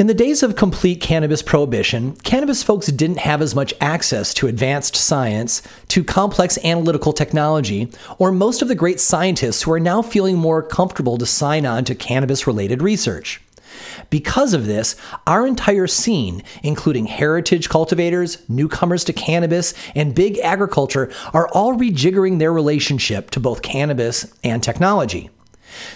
In the days of complete cannabis prohibition, cannabis folks didn't have as much access to advanced science, to complex analytical technology, or most of the great scientists who are now feeling more comfortable to sign on to cannabis related research. Because of this, our entire scene, including heritage cultivators, newcomers to cannabis, and big agriculture, are all rejiggering their relationship to both cannabis and technology.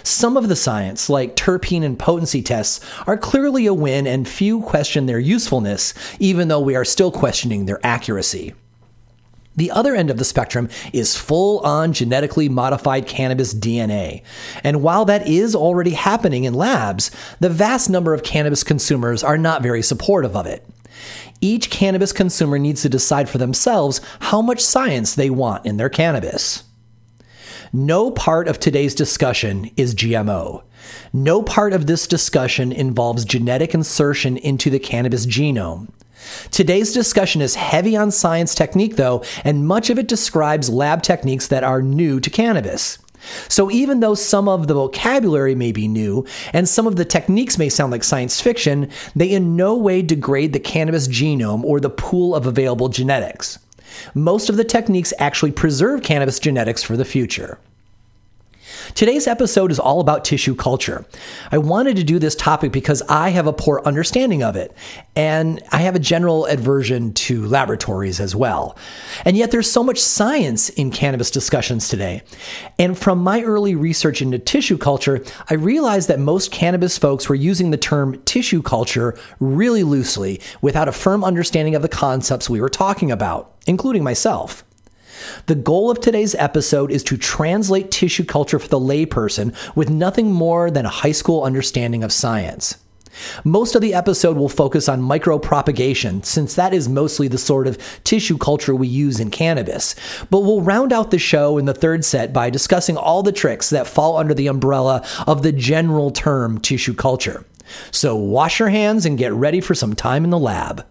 Some of the science, like terpene and potency tests, are clearly a win and few question their usefulness, even though we are still questioning their accuracy. The other end of the spectrum is full on genetically modified cannabis DNA. And while that is already happening in labs, the vast number of cannabis consumers are not very supportive of it. Each cannabis consumer needs to decide for themselves how much science they want in their cannabis. No part of today's discussion is GMO. No part of this discussion involves genetic insertion into the cannabis genome. Today's discussion is heavy on science technique, though, and much of it describes lab techniques that are new to cannabis. So, even though some of the vocabulary may be new and some of the techniques may sound like science fiction, they in no way degrade the cannabis genome or the pool of available genetics. Most of the techniques actually preserve cannabis genetics for the future. Today's episode is all about tissue culture. I wanted to do this topic because I have a poor understanding of it, and I have a general aversion to laboratories as well. And yet, there's so much science in cannabis discussions today. And from my early research into tissue culture, I realized that most cannabis folks were using the term tissue culture really loosely without a firm understanding of the concepts we were talking about, including myself. The goal of today's episode is to translate tissue culture for the layperson with nothing more than a high school understanding of science. Most of the episode will focus on micropropagation, since that is mostly the sort of tissue culture we use in cannabis. But we'll round out the show in the third set by discussing all the tricks that fall under the umbrella of the general term tissue culture. So wash your hands and get ready for some time in the lab.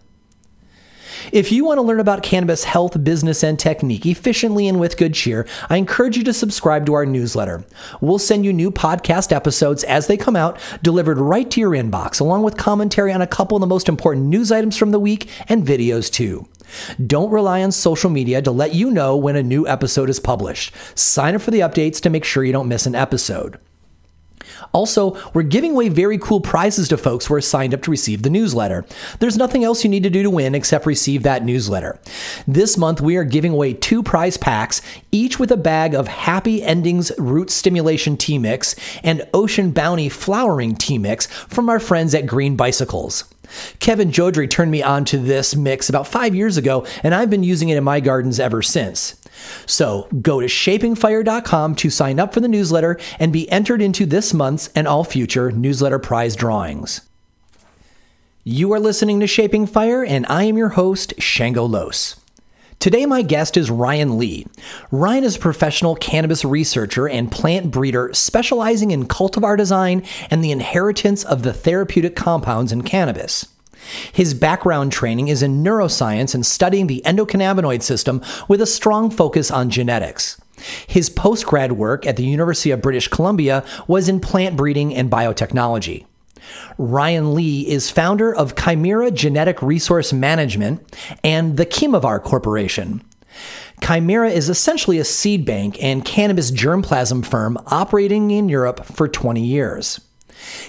If you want to learn about cannabis health, business, and technique efficiently and with good cheer, I encourage you to subscribe to our newsletter. We'll send you new podcast episodes as they come out, delivered right to your inbox, along with commentary on a couple of the most important news items from the week and videos too. Don't rely on social media to let you know when a new episode is published. Sign up for the updates to make sure you don't miss an episode. Also, we're giving away very cool prizes to folks who are signed up to receive the newsletter. There's nothing else you need to do to win except receive that newsletter. This month, we are giving away two prize packs, each with a bag of Happy Endings Root Stimulation Tea Mix and Ocean Bounty Flowering Tea Mix from our friends at Green Bicycles. Kevin Jodrey turned me on to this mix about five years ago, and I've been using it in my gardens ever since. So go to shapingfire.com to sign up for the newsletter and be entered into this month's and all future newsletter prize drawings. You are listening to Shaping Fire, and I am your host, Shango Los. Today, my guest is Ryan Lee. Ryan is a professional cannabis researcher and plant breeder specializing in cultivar design and the inheritance of the therapeutic compounds in cannabis. His background training is in neuroscience and studying the endocannabinoid system with a strong focus on genetics. His postgrad work at the University of British Columbia was in plant breeding and biotechnology. Ryan Lee is founder of Chimera Genetic Resource Management and the Chemovar Corporation. Chimera is essentially a seed bank and cannabis germplasm firm operating in Europe for 20 years.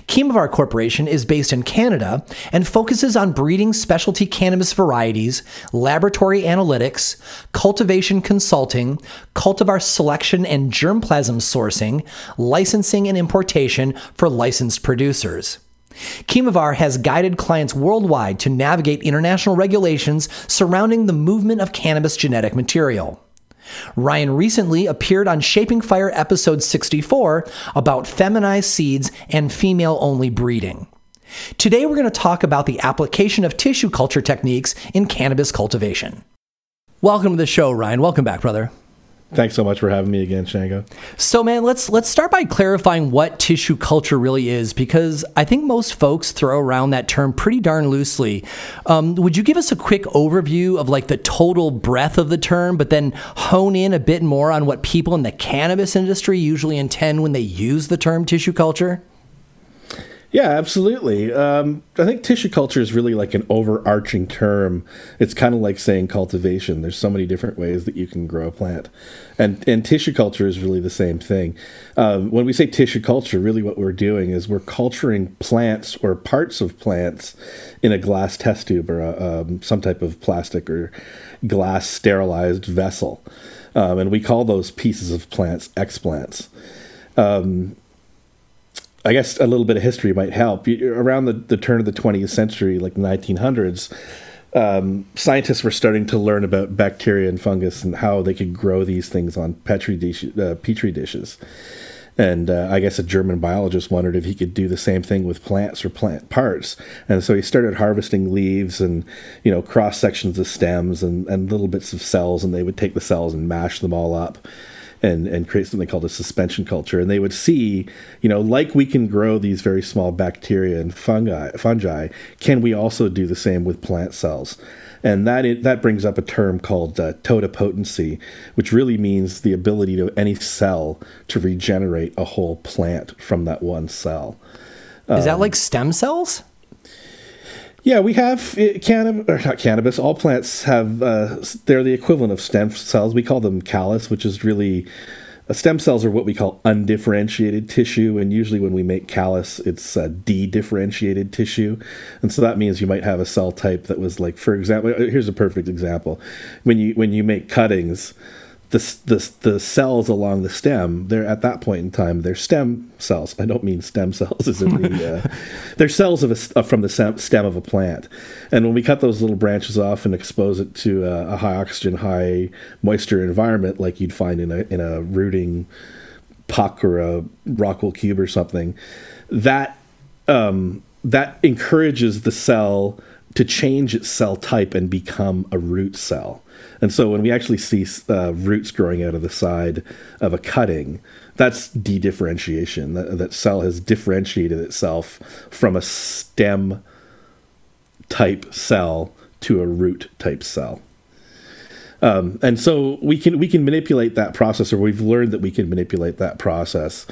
Chemovar Corporation is based in Canada and focuses on breeding specialty cannabis varieties, laboratory analytics, cultivation consulting, cultivar selection and germplasm sourcing, licensing and importation for licensed producers. Chemovar has guided clients worldwide to navigate international regulations surrounding the movement of cannabis genetic material. Ryan recently appeared on Shaping Fire episode 64 about feminized seeds and female only breeding. Today, we're going to talk about the application of tissue culture techniques in cannabis cultivation. Welcome to the show, Ryan. Welcome back, brother. Thanks so much for having me again, Shango. So, man, let's let's start by clarifying what tissue culture really is, because I think most folks throw around that term pretty darn loosely. Um, would you give us a quick overview of like the total breadth of the term, but then hone in a bit more on what people in the cannabis industry usually intend when they use the term tissue culture? Yeah, absolutely. Um, I think tissue culture is really like an overarching term. It's kind of like saying cultivation. There's so many different ways that you can grow a plant, and and tissue culture is really the same thing. Um, when we say tissue culture, really what we're doing is we're culturing plants or parts of plants in a glass test tube or a, um, some type of plastic or glass sterilized vessel, um, and we call those pieces of plants explants. Um, I guess a little bit of history might help. Around the, the turn of the 20th century, like the 1900s, um, scientists were starting to learn about bacteria and fungus and how they could grow these things on petri, dish, uh, petri dishes. And uh, I guess a German biologist wondered if he could do the same thing with plants or plant parts. And so he started harvesting leaves and, you know, cross sections of stems and, and little bits of cells, and they would take the cells and mash them all up and and create something called a suspension culture. And they would see, you know, like we can grow these very small bacteria and fungi, fungi, can we also do the same with plant cells? And that it, that brings up a term called uh, totipotency, which really means the ability of any cell to regenerate a whole plant from that one cell. Is that like stem cells? Yeah, we have uh, cannabis, or not cannabis. All plants have, uh, they're the equivalent of stem cells. We call them callus, which is really, uh, stem cells are what we call undifferentiated tissue. And usually when we make callus, it's uh, de-differentiated tissue. And so that means you might have a cell type that was like, for example, uh, here's a perfect example. When you, when you make cuttings, the, the, the cells along the stem, they're at that point in time, they're stem cells. I don't mean stem cells as in the, uh, they're cells of a, uh, from the stem of a plant. And when we cut those little branches off and expose it to a, a high oxygen, high moisture environment, like you'd find in a, in a rooting puck or a Rockwool cube or something, that, um, that encourages the cell to change its cell type and become a root cell. And so when we actually see uh, roots growing out of the side of a cutting, that's de-differentiation. That, that cell has differentiated itself from a stem type cell to a root type cell. Um, and so we can we can manipulate that process, or we've learned that we can manipulate that process,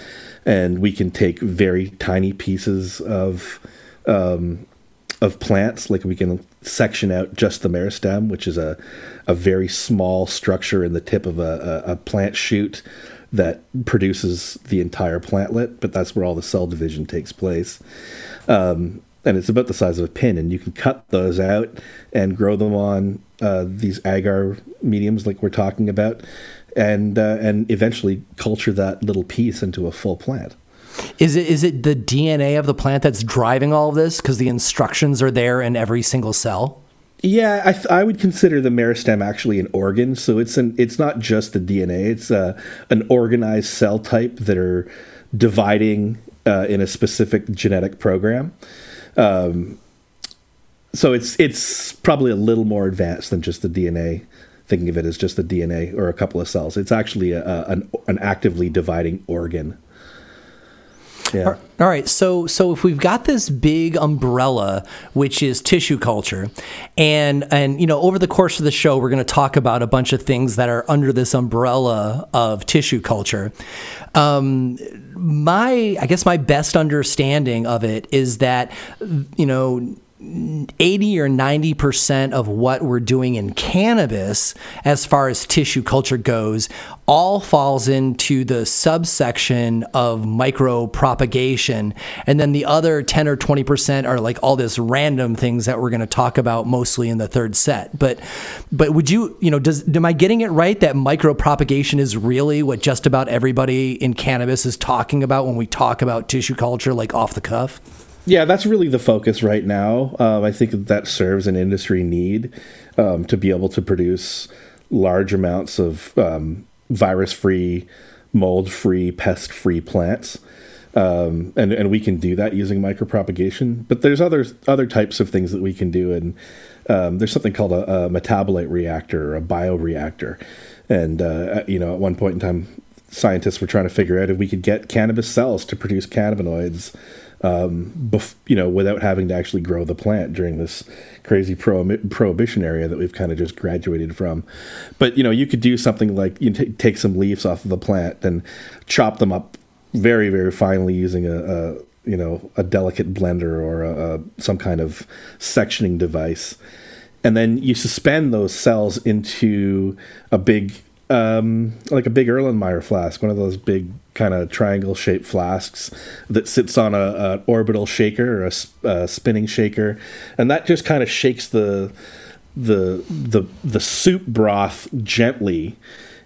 and we can take very tiny pieces of um, of plants. Like we can section out just the meristem, which is a, a very small structure in the tip of a, a, a plant shoot that produces the entire plantlet, but that's where all the cell division takes place. Um, and it's about the size of a pin, and you can cut those out and grow them on uh, these agar mediums, like we're talking about, and uh, and eventually culture that little piece into a full plant. Is it is it the DNA of the plant that's driving all of this? Because the instructions are there in every single cell. Yeah, I, th- I would consider the meristem actually an organ. So it's an it's not just the DNA; it's uh, an organized cell type that are dividing uh, in a specific genetic program. Um, so it's it's probably a little more advanced than just the DNA. Thinking of it as just the DNA or a couple of cells, it's actually a, a, an, an actively dividing organ. Yeah. All right. So so if we've got this big umbrella which is tissue culture and and you know over the course of the show we're going to talk about a bunch of things that are under this umbrella of tissue culture. Um, my I guess my best understanding of it is that you know 80 or 90% of what we're doing in cannabis, as far as tissue culture goes, all falls into the subsection of micropropagation. And then the other 10 or 20% are like all this random things that we're going to talk about mostly in the third set. But, but would you, you know, does, am I getting it right that micropropagation is really what just about everybody in cannabis is talking about when we talk about tissue culture, like off the cuff? Yeah, that's really the focus right now. Um, I think that serves an industry need um, to be able to produce large amounts of um, virus-free, mold-free, pest-free plants. Um, and and we can do that using micropropagation. But there's other other types of things that we can do, and um, there's something called a, a, metabolite reactor or a bioreactor. And uh, you know, at one point in time, scientists were trying to figure out if we could get cannabis cells to produce cannabinoids um, bef- you know, without having to actually grow the plant during this crazy pro- prohibition area that we've kind of just graduated from. But you know, you could do something like you t- take some leaves off of the plant and chop them up very, very finely using a, a you know a delicate blender or a, a, some kind of sectioning device, and then you suspend those cells into a big um, like a big Erlenmeyer flask, one of those big kind of triangle shaped flasks that sits on a, a orbital shaker or a, a, spinning shaker, and that just kind of shakes the the the the soup broth gently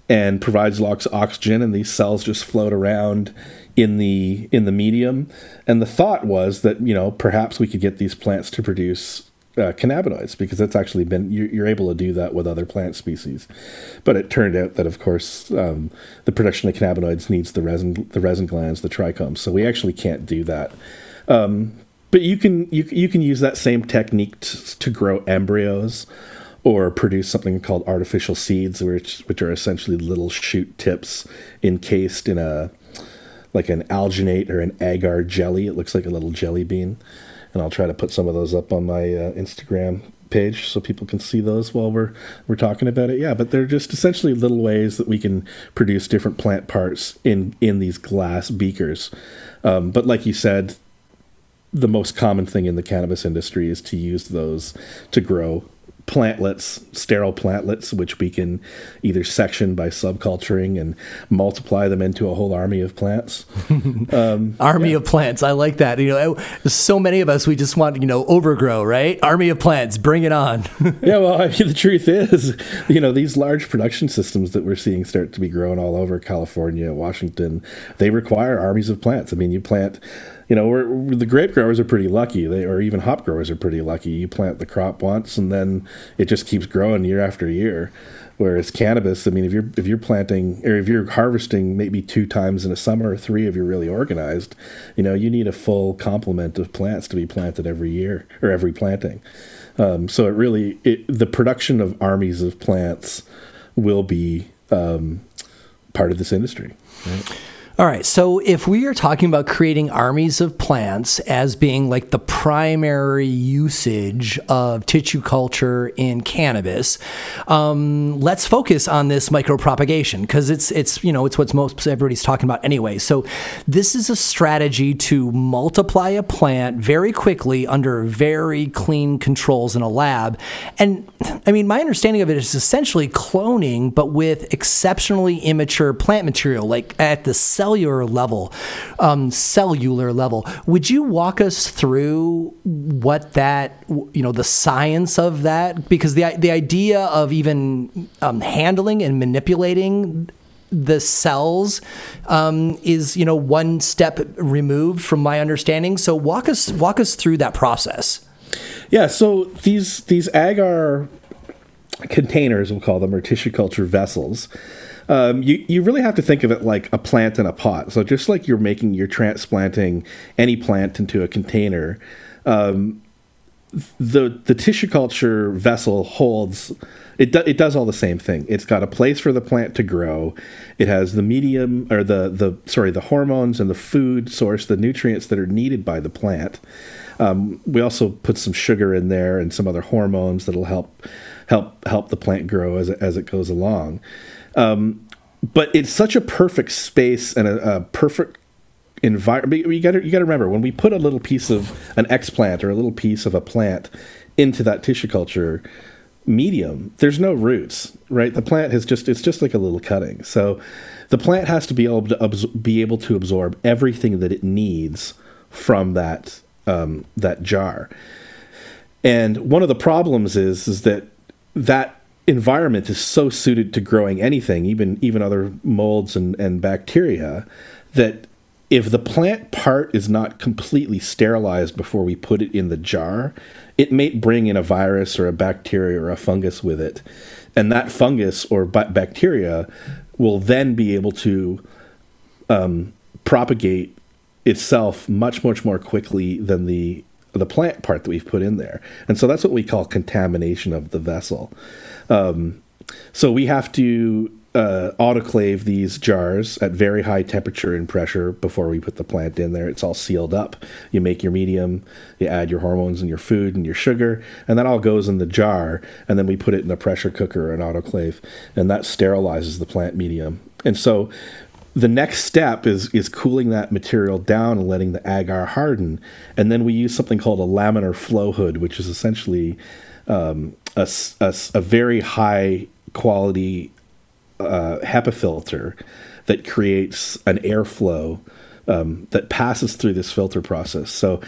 and provides lots of oxygen, and these cells just float around in the in the medium. And the thought was that you know perhaps we could get these plants to produce uh, cannabinoids because that's actually been you're, able to do that with other plant species. But it turned out that of course um, the production of cannabinoids needs the resin the resin glands, the trichomes. So we actually can't do that. Um, but you can you you can use that same technique to, to grow embryos or produce something called artificial seeds, which which are essentially little shoot tips encased in a like an alginate or an agar jelly. It looks like a little jelly bean and I'll try to put some of those up on my uh, Instagram page so people can see those while we're we're talking about it. Yeah, but they're just essentially little ways that we can produce different plant parts in in these glass beakers. Um, but like you said, the most common thing in the cannabis industry is to use those to grow plantlets, sterile plantlets, which we can either section by subculturing and multiply them into a whole army of plants. Um, army yeah. of plants, I like that. You know, so many of us we just want you know overgrow, right? Army of plants, bring it on. yeah, well, I mean, the truth is, you know, these large production systems that we're seeing start to be growing all over California, Washington, they require armies of plants. I mean, you plant you know, we're, we're, the grape growers are pretty lucky. They or even hop growers are pretty lucky. You plant the crop once, and then it just keeps growing year after year. Whereas cannabis, I mean, if you're if you're planting or if you're harvesting maybe two times in a summer or three if you're really organized, you know, you need a full complement of plants to be planted every year or every planting. Um, so it really it, the production of armies of plants will be um, part of this industry. Right? All right. So if we are talking about creating armies of plants as being like the primary usage of tissue culture in cannabis, um, let's focus on this micropropagation because it's it's you know it's what's most everybody's talking about anyway. So this is a strategy to multiply a plant very quickly under very clean controls in a lab. And I mean, my understanding of it is essentially cloning, but with exceptionally immature plant material, like at the cell cellular level, um, cellular level. Would you walk us through what that, you know, the science of that? Because the the idea of even um, handling and manipulating the cells um, is you know one step removed from my understanding. So walk us walk us through that process. Yeah. So these these agar containers, we'll call them, or tissue culture vessels um, you you really have to think of it like a plant in a pot. So just like you're making you're transplanting any plant into a container, um, the the tissue culture vessel holds it do, it does all the same thing. It's got a place for the plant to grow. It has the medium or the the sorry the hormones and the food source, the nutrients that are needed by the plant. Um, we also put some sugar in there and some other hormones that'll help help help the plant grow as as it goes along. Um, but it's such a perfect space and a, a perfect environment. You got to you to remember when we put a little piece of an explant or a little piece of a plant into that tissue culture medium, there's no roots, right? The plant has just it's just like a little cutting. So the plant has to be able to absor- be able to absorb everything that it needs from that um, that jar. And one of the problems is is that that environment is so suited to growing anything, even even other molds and, and bacteria, that if the plant part is not completely sterilized before we put it in the jar, it may bring in a virus or a bacteria or a fungus with it. And that fungus or bacteria will then be able to um, propagate itself much, much more quickly than the the plant part that we've put in there. And so that's what we call contamination of the vessel. Um, so we have to uh, autoclave these jars at very high temperature and pressure before we put the plant in there. It's all sealed up. You make your medium, you add your hormones and your food and your sugar, and that all goes in the jar. And then we put it in a pressure cooker or an autoclave, and that sterilizes the plant medium. And so the next step is is cooling that material down and letting the agar harden, and then we use something called a laminar flow hood, which is essentially um, a, a, a, very high quality uh, HEPA filter that creates an airflow um, that passes through this filter process. So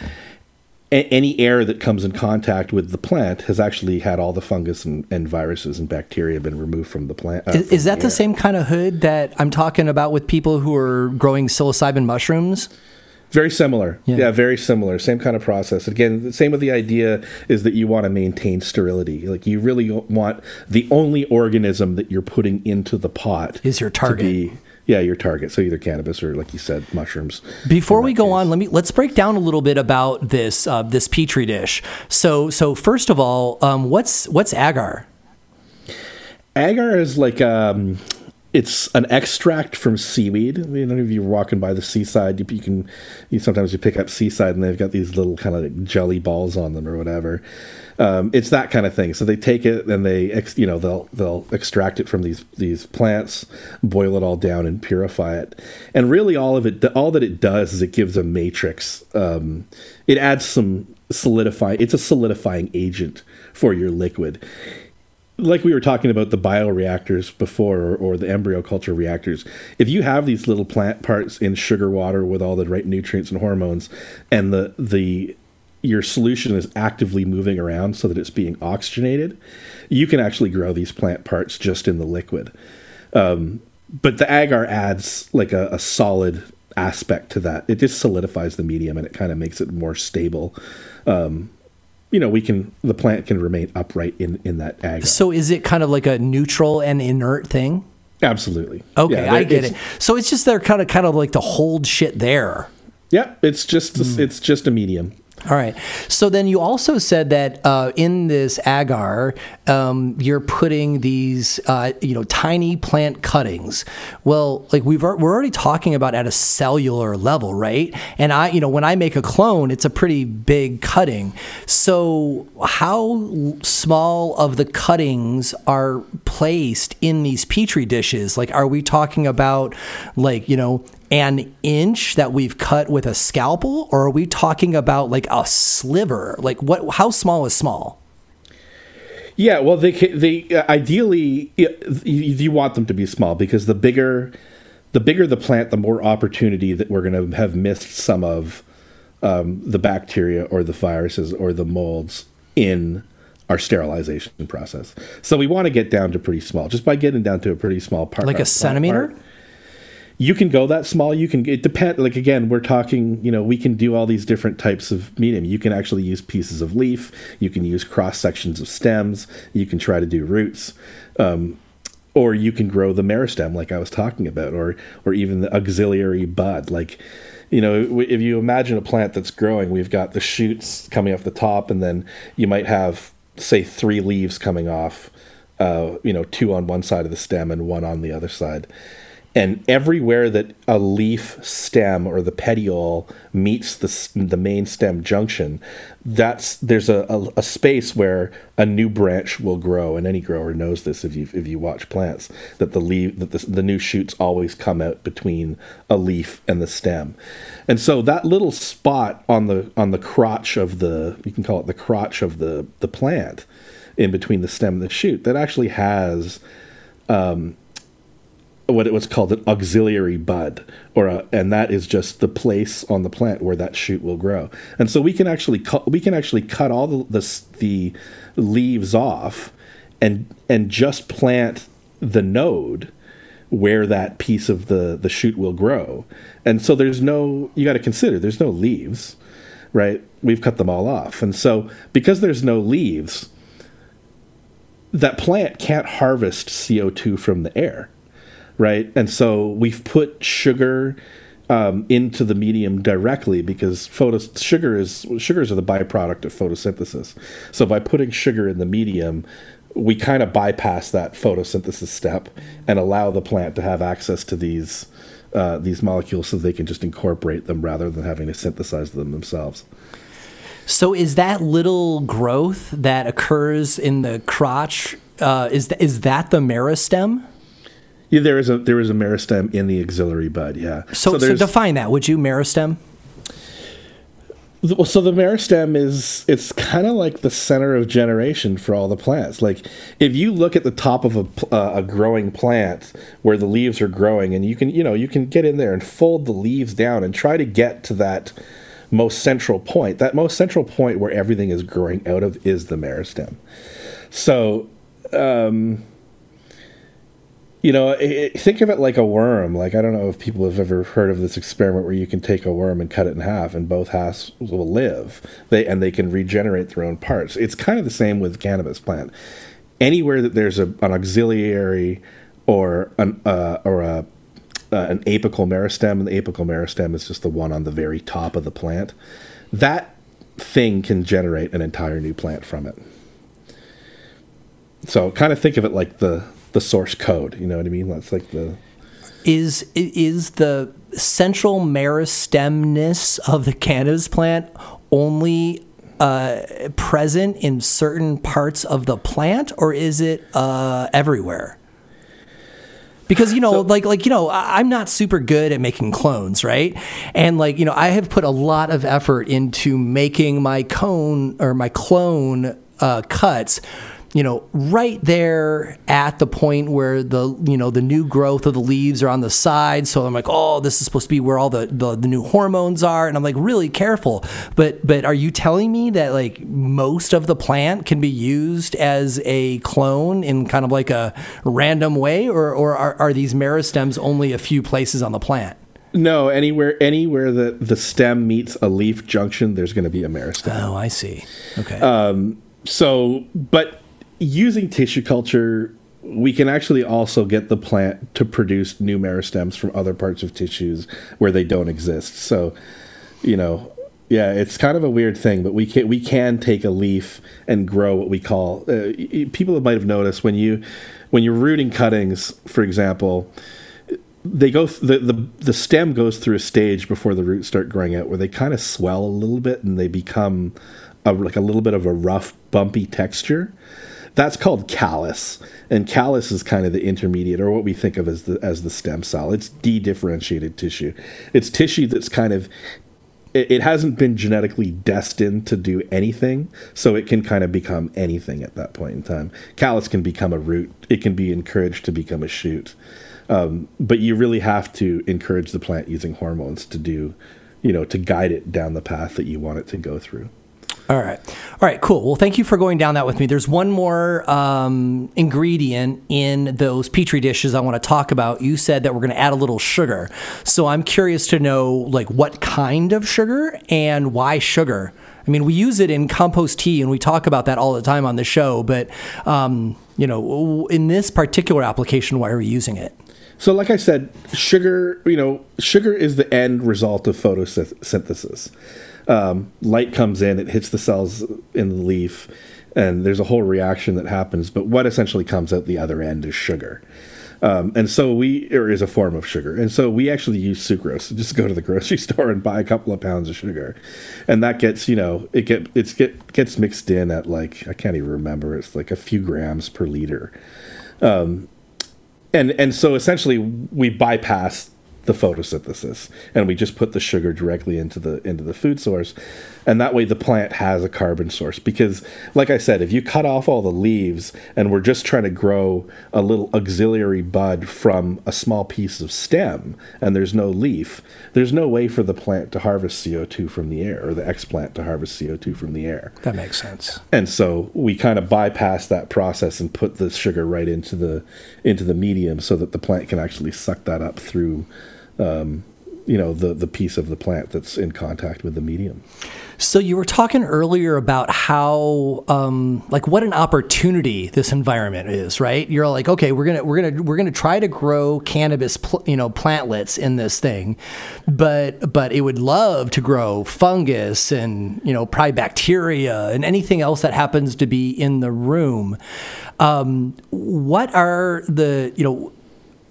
any air that comes in contact with the plant has actually had all the fungus and, and viruses and bacteria been removed from the plant. Uh, is, is, that the, the same kind of hood that I'm talking about with people who are growing psilocybin mushrooms? Very similar. Yeah. yeah. very similar. Same kind of process. Again, the same with the idea is that you want to maintain sterility. Like you really want the only organism that you're putting into the pot is your target. To be, yeah, your target. So either cannabis or, like you said, mushrooms. Before we go case. on, let me let's break down a little bit about this uh, this petri dish. So so first of all, um, what's what's agar? Agar is like um, it's an extract from seaweed. I mean, if you're walking by the seaside, you, you can you sometimes you pick up seaside and they've got these little kind of like jelly balls on them or whatever. Um, it's that kind of thing. So they take it and they, ex, you know, they'll they'll extract it from these these plants, boil it all down, and purify it. And really, all of it, all that it does is it gives a matrix. Um, it adds some solidify. It's a solidifying agent for your liquid like we were talking about the bioreactors before or, or, the embryo culture reactors if you have these little plant parts in sugar water with all the right nutrients and hormones and the the your solution is actively moving around so that it's being oxygenated you can actually grow these plant parts just in the liquid um, but the agar adds like a, a solid aspect to that it just solidifies the medium and it kind of makes it more stable um, you know we can the plant can remain upright in in that agar. So is it kind of like a neutral and inert thing? Absolutely. Okay, yeah, I get it. So it's just they're kind of kind of like to hold shit there. Yeah, it's just mm. it's just a medium. All right. So then you also said that uh, in this agar, um, you're putting these, uh, you know, tiny plant cuttings. Well, like we've we're already talking about at a cellular level, right? And I, you know, when I make a clone, it's a pretty big cutting. So how small of the cuttings are placed in these petri dishes? Like, are we talking about like you know an inch that we've cut with a scalpel or are we talking about like a sliver? Like what how small is small? Yeah well they they uh, ideally you, you want them to be small because the bigger the bigger the plant the more opportunity that we're going to have missed some of um, the bacteria or the viruses or the molds in our sterilization process. So we want to get down to pretty small just by getting down to a pretty small part like a centimeter part, you can go that small you can it depend like again we're talking you know we can do all these different types of medium. You can actually use pieces of leaf you can use cross sections of stems you can try to do roots um, or you can grow the meristem like i was talking about or or even the auxiliary bud. Like you know if you imagine a plant that's growing we've got the shoots coming off the top and then you might have say three leaves coming off uh, you know two on one side of the stem and one on the other side and everywhere that a leaf stem or the petiole meets the the main stem junction, that's there's a, a, a, space where a new branch will grow, and any grower knows this if you if you watch plants that the leaf that the, the new shoots always come out between a leaf and the stem, and so that little spot on the on the crotch of the you can call it the crotch of the the plant in between the stem and the shoot that actually has um, what it was called an auxiliary bud or a, and that is just the place on the plant where that shoot will grow. And so we can actually cut we can actually cut all the, the, the leaves off and and just plant the node where that piece of the the shoot will grow. And so there's no you got to consider there's no leaves right? We've cut them all off. And so because there's no leaves that plant can't harvest CO2 from the air right? And so we've put sugar um, into the medium directly because photo sugar is sugars are the byproduct of photosynthesis. So by putting sugar in the medium, we kind of bypass that photosynthesis step and allow the plant to have access to these uh, these molecules so they can just incorporate them rather than having to synthesize them themselves. So is that little growth that occurs in the crotch? Uh, is th- is that the meristem? Yeah, there is a there is a meristem in the axillary bud. Yeah. So, so, so define that, would you, meristem? Well, so the meristem is it's kind of like the center of generation for all the plants like if you look at the top of a, uh, a growing plant where the leaves are growing and you can you know you can get in there and fold the leaves down and try to get to that most central point that most central point where everything is growing out of is the meristem so um, you know, it, think of it like a worm. Like I don't know if people have ever heard of this experiment where you can take a worm and cut it in half, and both halves will live. They and they can regenerate their own parts. It's kind of the same with cannabis plant. Anywhere that there's a, an auxiliary or an uh, or a uh, an apical meristem, and the apical meristem is just the one on the very top of the plant. That thing can generate an entire new plant from it. So kind of think of it like the the source code. You know what I mean? That's like the is is the central meristemness of the cannabis plant only uh, present in certain parts of the plant, or is it uh, everywhere? because you know so, like like you know i'm not super good at making clones right and like you know i have put a lot of effort into making my cone or my clone uh, cuts you know, right there at the point where the you know the new growth of the leaves are on the side. So I'm like, oh, this is supposed to be where all the, the, the new hormones are, and I'm like really careful. But but are you telling me that like most of the plant can be used as a clone in kind of like a random way, or or are, are these meristems only a few places on the plant? No, anywhere anywhere that the stem meets a leaf junction, there's going to be a meristem. Oh, I see. Okay. Um, so, but using tissue culture, we can actually also get the plant to produce new meristems from other parts of tissues where they don't exist. So, you know, yeah, it's kind of a weird thing, but we can we can take a leaf and grow what we call. Uh, people might have noticed when you when you're rooting cuttings, for example, they go th- the, the the stem goes through a stage before the roots start growing out where they kind of swell a little bit and they become a, like a little bit of a rough bumpy texture that's called callus, and callus is kind of the intermediate, or what we think of as the as the stem cell. It's dedifferentiated tissue. It's tissue that's kind of it, it hasn't been genetically destined to do anything, so it can kind of become anything at that point in time. Callus can become a root. It can be encouraged to become a shoot. Um, but you really have to encourage the plant using hormones to do, you know, to guide it down the path that you want it to go through. All right. All right, cool. Well, thank you for going down that with me. There's one more um, ingredient in those petri dishes I want to talk about. You said that we're going to add a little sugar. So I'm curious to know like what kind of sugar and why sugar. I mean, we use it in compost tea and we talk about that all the time on the show, but um, you know, in this particular application, why are we using it? So, like I said, sugar, you know, sugar is the end result of photosynthesis um, light comes in, it hits the cells in the leaf, and there's a whole reaction that happens. But what essentially comes out the other end is sugar. Um, and so we, or is a form of sugar. And so we actually use sucrose. Just go to the grocery store and buy a couple of pounds of sugar, and that gets, you know, it get it's get gets mixed in at like I can't even remember. It's like a few grams per liter. Um, and and so essentially we bypass the photosynthesis. And we just put the sugar directly into the into the food source and that way the plant has a carbon source. Because like i said if you cut off all the leaves and we're just trying to grow a little auxiliary bud from a small piece of stem and there's no leaf there's no way for the plant to harvest co2 from the air or the explant to harvest co2 from the air. That makes sense. And so we kind of bypass that process and put the sugar right into the into the medium so that the plant can actually suck that up through um, you know the the piece of the plant that's in contact with the medium. So you were talking earlier about how um, like what an opportunity this environment is, right? You're like, okay, we're gonna we're gonna we're gonna try to grow cannabis, pl- you know, plantlets in this thing, but but it would love to grow fungus and you know probably bacteria and anything else that happens to be in the room. Um, what are the you know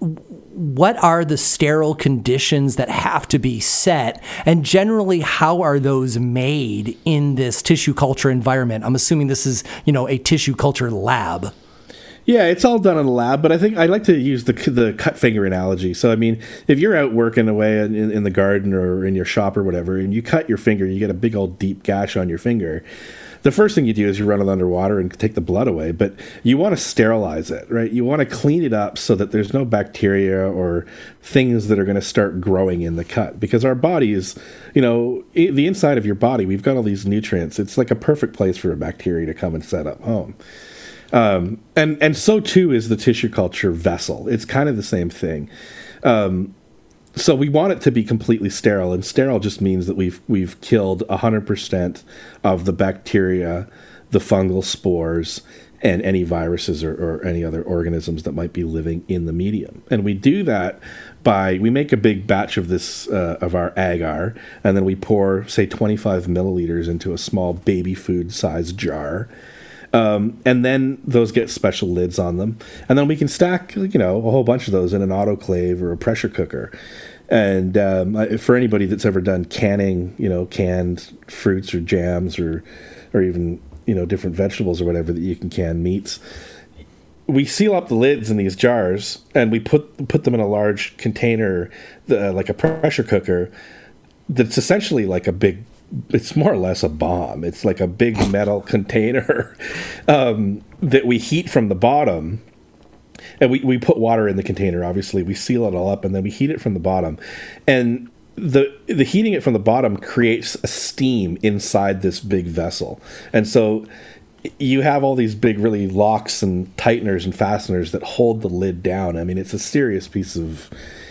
what are the sterile conditions that have to be set? And generally how are those made in this tissue culture environment? I'm assuming this is you know a tissue culture lab. Yeah, it's all done in the lab, but I think I like to use the the cut finger analogy. So I mean, if you're out working away in, in the garden or in your shop or whatever, and you cut your finger, you get a big old deep gash on your finger the first thing you do is you run it underwater and take the blood away, but you want to sterilize it, right? You want to clean it up so that there's no bacteria or things that are going to start growing in the cut because our bodies, you know, the inside of your body, we've got all these nutrients. It's like a perfect place for a bacteria to come and set up home. Um, and and so too is the tissue culture vessel. It's kind of the same thing. Um, so we want it to be completely sterile, and sterile just means that we've we've killed hundred percent of the bacteria, the fungal spores, and any viruses or, or, any other organisms that might be living in the medium. And we do that by we make a big batch of this uh, of our agar, and then we pour say 25 milliliters into a small baby food size jar. Um, and then those get special lids on them, and then we can stack, you know, a whole bunch of those in an autoclave or a pressure cooker. And um, for anybody that's ever done canning, you know, canned fruits or jams or, or even you know different vegetables or whatever that you can can meats, we seal up the lids in these jars and we put put them in a large container, uh, like a pressure cooker. That's essentially like a big it's more or less a bomb. It's like a big metal container um, that we heat from the bottom. And we, we put water in the container, obviously. We seal it all up and then we heat it from the bottom. And the the heating it from the bottom creates a steam inside this big vessel. And so you have all these big really locks and tighteners and fasteners that hold the lid down. I mean, it's a serious piece of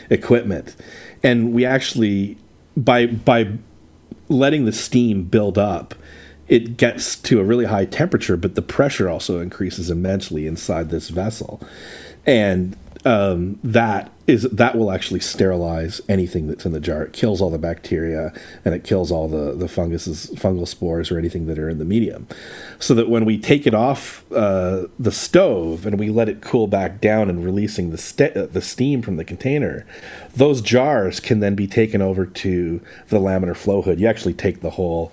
equipment. And we actually by by letting the steam build up, it gets to a really high temperature, but the pressure also increases immensely inside this vessel, and um, that is that will actually sterilize anything that's in the jar. It kills all the bacteria and it kills all the the funguses, fungal spores, or anything that are in the medium. So that when we take it off uh, the stove and we let it cool back down and releasing the st- uh, the steam from the container, those jars can then be taken over to the laminar flow hood. You actually take the whole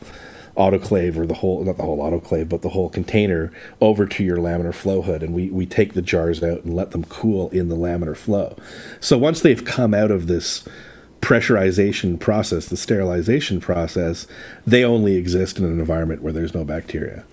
autoclave or the whole not the whole autoclave but the whole container over to your laminar flow hood. And we, we take the jars out and let them cool in the laminar flow. So once they've come out of this pressurization process the sterilization process they only exist in an environment where there's no bacteria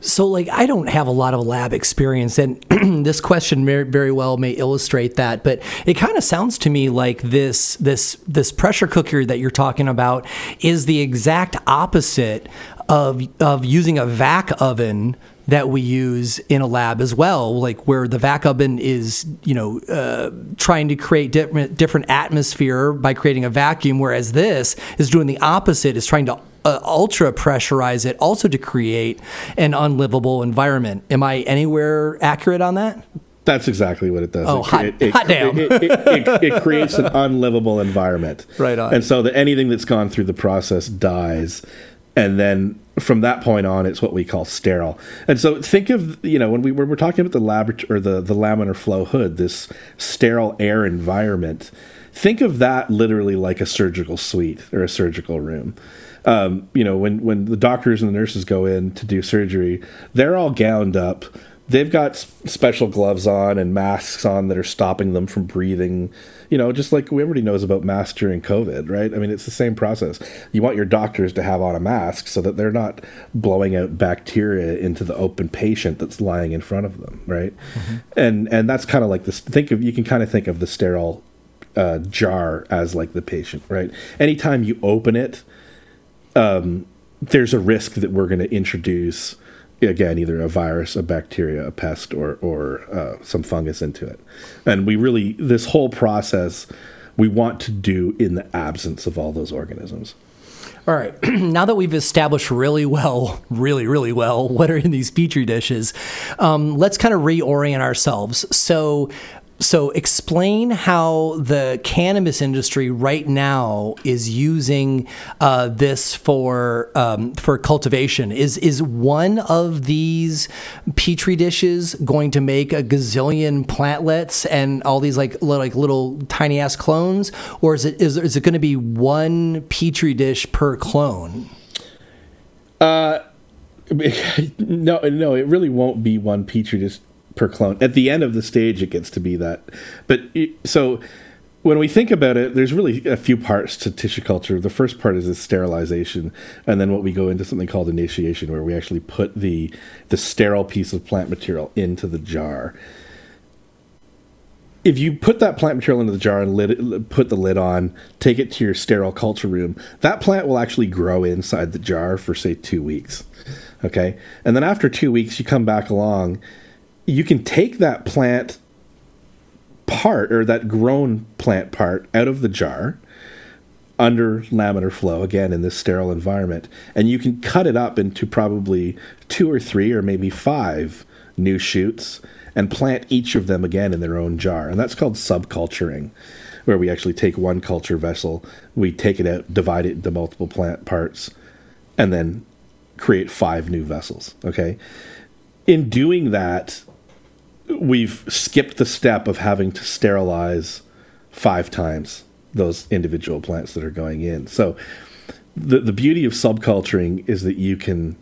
so, like, I don't have a lot of lab experience, and this question very well may illustrate that. But it kind of sounds to me like this this this pressure cooker that you're talking about is the exact opposite of of using a vac oven that we use in a lab as well, like where the vac oven is, you know, uh, trying to create different different atmosphere by creating a vacuum, whereas this is doing the opposite, is trying to uh, ultra pressurize it also to create an unlivable environment. Am I anywhere accurate on that? That's exactly what it does. Oh, it, hot, it, hot damn. It, it, it, creates an unlivable environment. Right on. And so that anything that's gone through the process dies. And then from that point on, it's what we call sterile. And so think of, you know, when we were, talking about the laboratory or the, the laminar flow hood, this sterile air environment, think of that literally like a surgical suite or a surgical room um, you know, when when the doctors and the nurses go in to do surgery, they're all gowned up. They've got special gloves on and masks on that are stopping them from breathing. You know, just like everybody knows about masks during COVID, right? I mean, it's the same process. You want your doctors to have on a mask so that they're not blowing out bacteria into the open patient that's lying in front of them, right? Mm-hmm. And and that's kind of like this. Think of you can kind of think of the sterile uh, jar as like the patient, right? Anytime you open it, um, there's a risk that we're going to introduce again either a virus, a bacteria, a pest, or or uh, some fungus into it. And we really this whole process we want to do in the absence of all those organisms. All right. now that we've established really well, really, really well, what are in these petri dishes, um, let's kind of reorient ourselves. So, so explain how the cannabis industry right now is using uh, this for um, for cultivation. Is is one of these petri dishes going to make a gazillion plantlets and all these like like little tiny ass clones, or is it is, is it going to be one petri dish per clone? Uh, no, no, it really won't be one petri dish per clone. At the end of the stage, it gets to be that. But so when we think about it, there's really a few parts to tissue culture. The first part is the sterilization, and then what we go into something called initiation, where we actually put the the sterile piece of plant material into the jar. If you put that plant material into the jar and lid, put the lid on, take it to your sterile culture room, that plant will actually grow inside the jar for say two weeks. Okay, and then after two weeks, you come back along. You can take that plant part or that grown plant part out of the jar under laminar flow again in this sterile environment and you can cut it up into probably two or three or maybe five new shoots and plant each of them again in their own jar. And that's called subculturing where we actually take one culture vessel we take it out divide it into multiple plant parts and then create five new vessels okay? In doing that we've skipped the step of having to sterilize five times those individual plants that are going in. So the the beauty of subculturing is that you can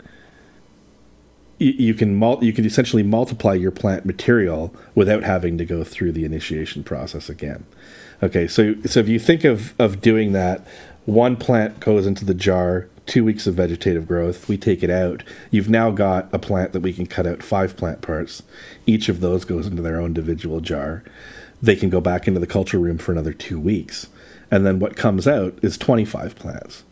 you, can mul- you can essentially multiply your plant material without having to go through the initiation process again. Okay, so so if you think of of doing that, one plant goes into the jar, two weeks of vegetative growth. We take it out. You've now got a plant that we can cut out five plant parts. Each of those goes into their own individual jar. They can go back into the culture room for another two weeks. And then what comes out is 25 plants.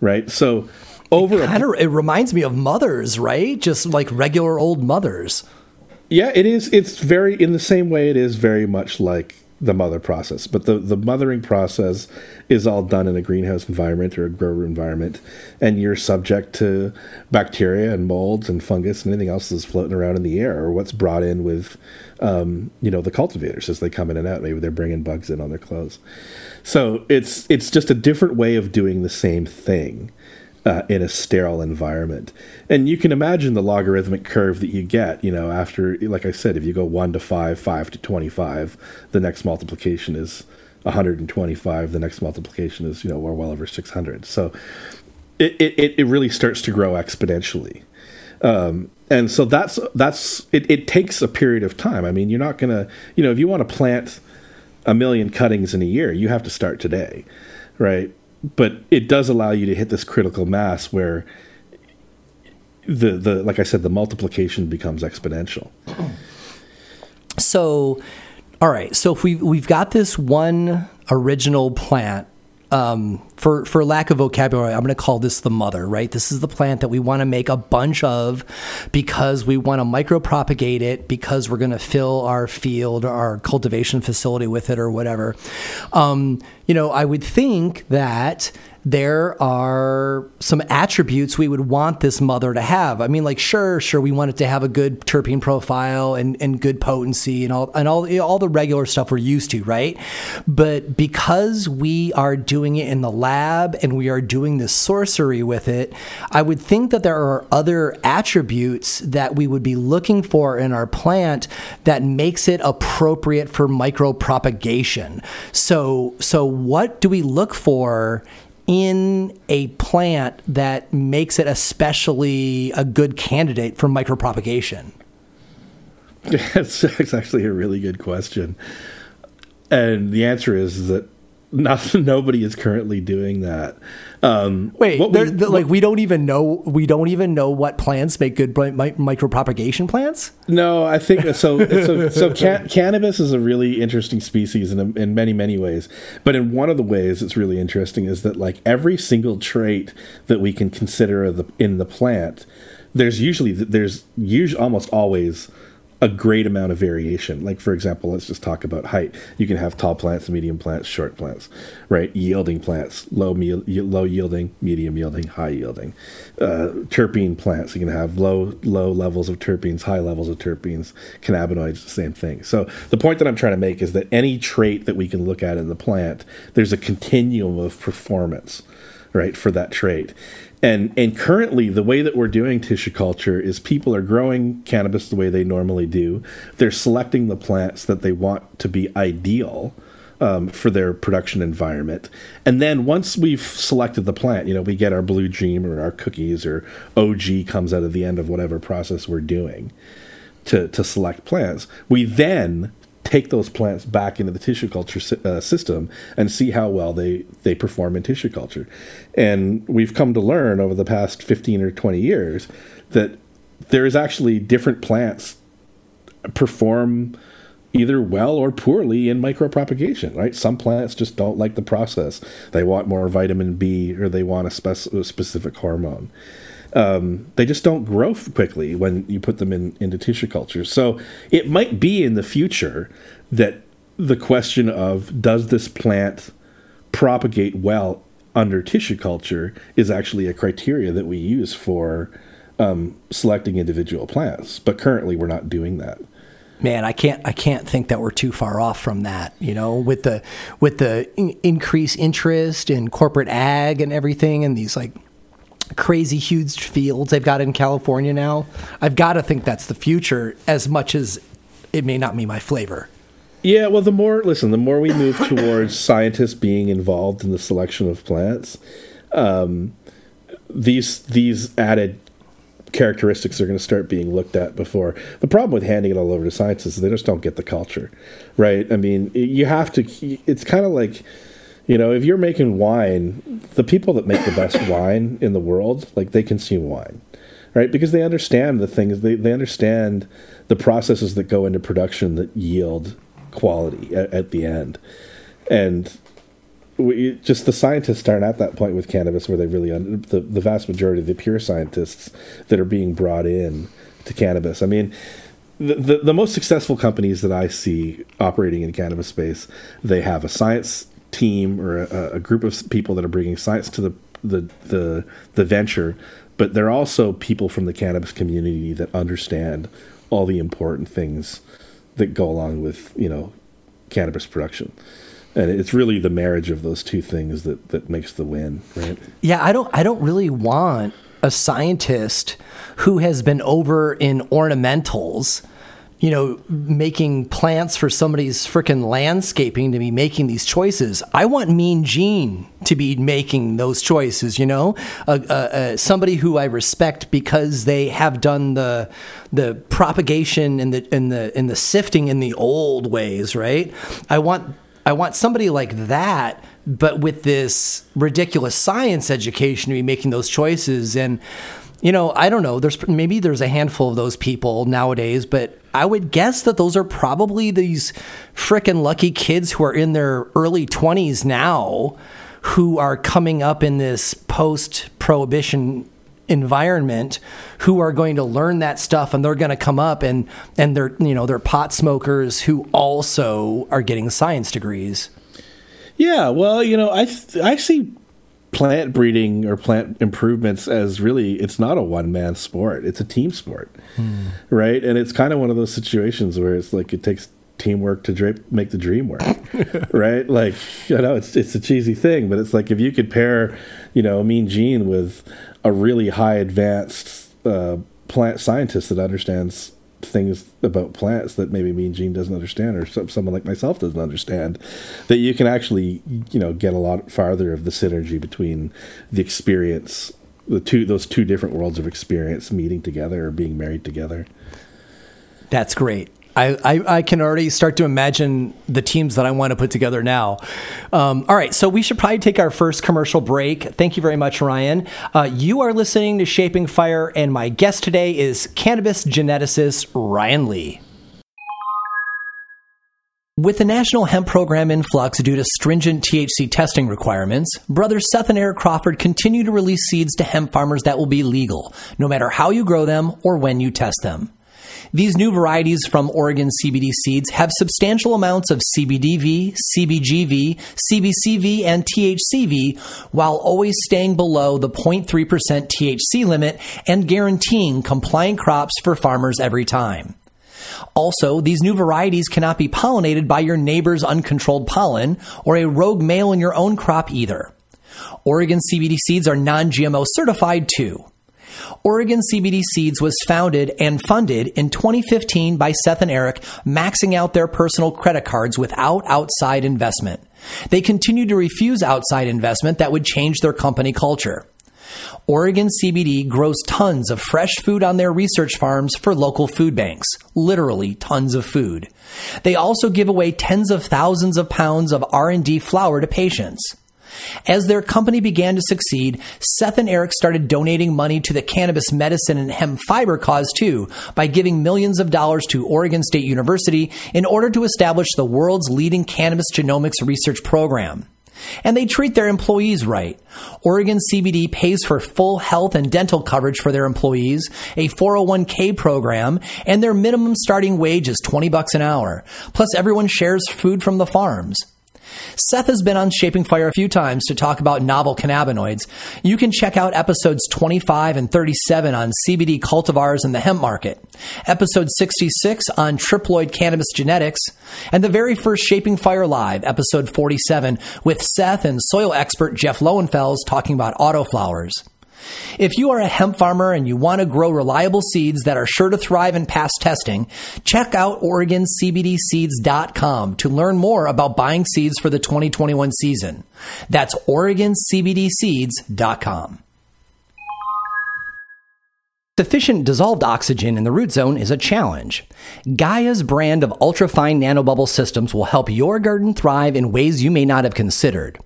Right? So over it, kinda, it reminds me of mothers, right? Just like regular old mothers. Yeah, it is. It's very in the same way. It is very much like the mother process. But the, the mothering process is all done in a greenhouse environment or a grower environment, and you're subject to bacteria and molds and fungus and anything else that's floating around in the air or what's brought in with, um, you know, the cultivators as they come in and out. Maybe they're bringing bugs in on their clothes. So it's it's just a different way of doing the same thing uh, in a sterile environment. And you can imagine the logarithmic curve that you get, you know, after, like I said, if you go 1 to 5, 5 to 25, the next multiplication is 125, the next multiplication is, you know, we're well over 600. So it, it, it really starts to grow exponentially. Um, and so that's, that's, it, it takes a period of time. I mean, you're not going to, you know, if you want to plant a million cuttings in a year, you have to start today, right? But it does allow you to hit this critical mass where the the like I said, the multiplication becomes exponential. So, all right. So if we we've got this one original plant um, for for lack of vocabulary, I'm going to call this the mother, right? This is the plant that we want to make a bunch of because we want to micropropagate it because we're going to fill our field, our cultivation facility with it, or whatever. Um, you know, I would think that there are some attributes we would want this mother to have. I mean, like, sure, sure, we want it to have a good terpene profile and, and good potency and all and all all the regular stuff we're used to, right? But because we are doing it in the lab and we are doing this sorcery with it, I would think that there are other attributes that we would be looking for in our plant that makes it appropriate for micropropagation. So, so what do we look for in a plant that makes it especially a good candidate for micropropagation? That's, that's actually a really good question. And the answer is that not, nobody is currently doing that. Um, Wait, we, like we don't even know we don't even know what plants make good mi- micropropagation plants. No, I think so. so, so ca- cannabis is a really interesting species in, in many many ways. But in one of the ways it's really interesting is that like every single trait that we can consider the, in the plant, there's usually there's usually almost always a great amount of variation. Like for example, let's just talk about height. You can have tall plants, medium plants, short plants, right? Yielding plants, low low yielding, medium yielding, high yielding. Uh, terpene plants, you can have low low levels of terpenes, high levels of terpenes. Cannabinoids, same thing. So the point that I'm trying to make is that any trait that we can look at in the plant, there's a continuum of performance, right, for that trait. And and currently the way that we're doing tissue culture is people are growing cannabis the way they normally do. They're selecting the plants that they want to be ideal um, for their production environment. And then once we've selected the plant, you know, we get our blue dream or our cookies or OG comes out of the end of whatever process we're doing. to, to select plants. We then take those plants back into the tissue culture uh, system and see how well they, they perform in tissue culture. And we've come to learn over the past 15 or 20 years that there is actually different plants perform either well or poorly in micropropagation, right? Some plants just don't like the process. They want more vitamin B or they want a, spec- a specific hormone. Um, they just don't grow quickly when you put them in into tissue culture. So it might be in the future that the question of does this plant propagate well under tissue culture is actually a criteria that we use for um, selecting individual plants. But currently, we're not doing that man, I can't I can't think that we're too far off from that. You know, with the with the in- increased interest in corporate ag and everything, and these like crazy huge fields they've got in California now. I've got to think that's the future, as much as it may not be my flavor. Yeah, well, the more listen, the more we move towards scientists being involved in the selection of plants, um, these these added characteristics are going to start being looked at before. The problem with handing it all over to scientists is they just don't get the culture, right? I mean, you have to. It's kind of like, you know, if you're making wine, the people that make the best wine in the world, like they consume wine, right? Because they understand the things. They they understand the processes that go into production that yield quality at, at the end, and we, just the scientists aren't at that point with cannabis where they really un- the the vast majority of the pure scientists that are being brought in to cannabis. I mean, the, the, the most successful companies that I see operating in cannabis space, they have a science team or a, a group of people that are bringing science to the the the the venture, but they're also people from the cannabis community that understand all the important things that go along with you know cannabis production and it's really the marriage of those two things that that makes the win, right? Yeah, I don't I don't really want a scientist who has been over in ornamentals, you know, making plants for somebody's freaking landscaping to be making these choices. I want Mean Gene to be making those choices. You know, uh, uh, uh, somebody who I respect because they have done the the propagation and the and the and the sifting in the old ways. Right. I want I want somebody like that, but with this ridiculous science education to be making those choices. And, you know, I don't know. There's maybe there's a handful of those people nowadays, but I would guess that those are probably these freaking lucky kids who are in their early 20s now who are coming up in this post prohibition environment who are going to learn that stuff and they're going to come up and and they're you know they're pot smokers who also are getting science degrees. Yeah well you know i th- i see plant breeding or plant improvements as really it's not a one man sport it's a team sport hmm. right and it's kind of one of those situations where it's like it takes teamwork to drape, make the dream work, right? Like, you know, it's it's a cheesy thing, but it's like if you could pair, you know, a Mean Gene with a really high advanced uh, plant scientist that understands things about plants that maybe Mean Gene doesn't understand, or someone like myself doesn't understand, that you can actually, you know, get a lot farther of the synergy between the experience, the two those two different worlds of experience meeting together or being married together. That's great. I, I, I, can already start to imagine the teams that I want to put together now. Um, all right, so we should probably take our first commercial break. Thank you very much, Ryan. Uh, you are listening to Shaping Fire, and my guest today is cannabis geneticist Ryan Lee. With the national hemp program in flux due to stringent THC testing requirements, brothers Seth and Eric Crawford continue to release seeds to hemp farmers that will be legal, no matter how you grow them or when you test them. These new varieties from Oregon CBD seeds have substantial amounts of CBDV, CBGV, CBCV, and THCV while always staying below the 0.3% THC limit and guaranteeing compliant crops for farmers every time. Also, these new varieties cannot be pollinated by your neighbor's uncontrolled pollen or a rogue male in your own crop either. Oregon CBD seeds are non GMO certified too. Oregon CBD Seeds was founded and funded in 2015 by Seth and Eric, maxing out their personal credit cards without outside investment. They continued to refuse outside investment that would change their company culture. Oregon CBD grows tons of fresh food on their research farms for local food banks. Literally tons of food. They also give away tens of thousands of pounds of R&D flour to patients. As their company began to succeed, Seth and Eric started donating money to the cannabis medicine and hemp fiber cause too by giving millions of dollars to Oregon State University in order to establish the world's leading cannabis genomics research program. And they treat their employees right. Oregon CBD pays for full health and dental coverage for their employees, a 401k program, and their minimum starting wage is 20 bucks an hour. Plus everyone shares food from the farms. Seth has been on Shaping Fire a few times to talk about novel cannabinoids. You can check out episodes 25 and 37 on CBD cultivars and the hemp market, episode 66 on triploid cannabis genetics, and the very first Shaping Fire Live, episode 47, with Seth and soil expert Jeff Lowenfels talking about autoflowers. If you are a hemp farmer and you want to grow reliable seeds that are sure to thrive and pass testing, check out OregonCBDSeeds.com to learn more about buying seeds for the 2021 season. That's OregonCBDSeeds.com. Sufficient dissolved oxygen in the root zone is a challenge. Gaia's brand of ultra ultrafine nanobubble systems will help your garden thrive in ways you may not have considered.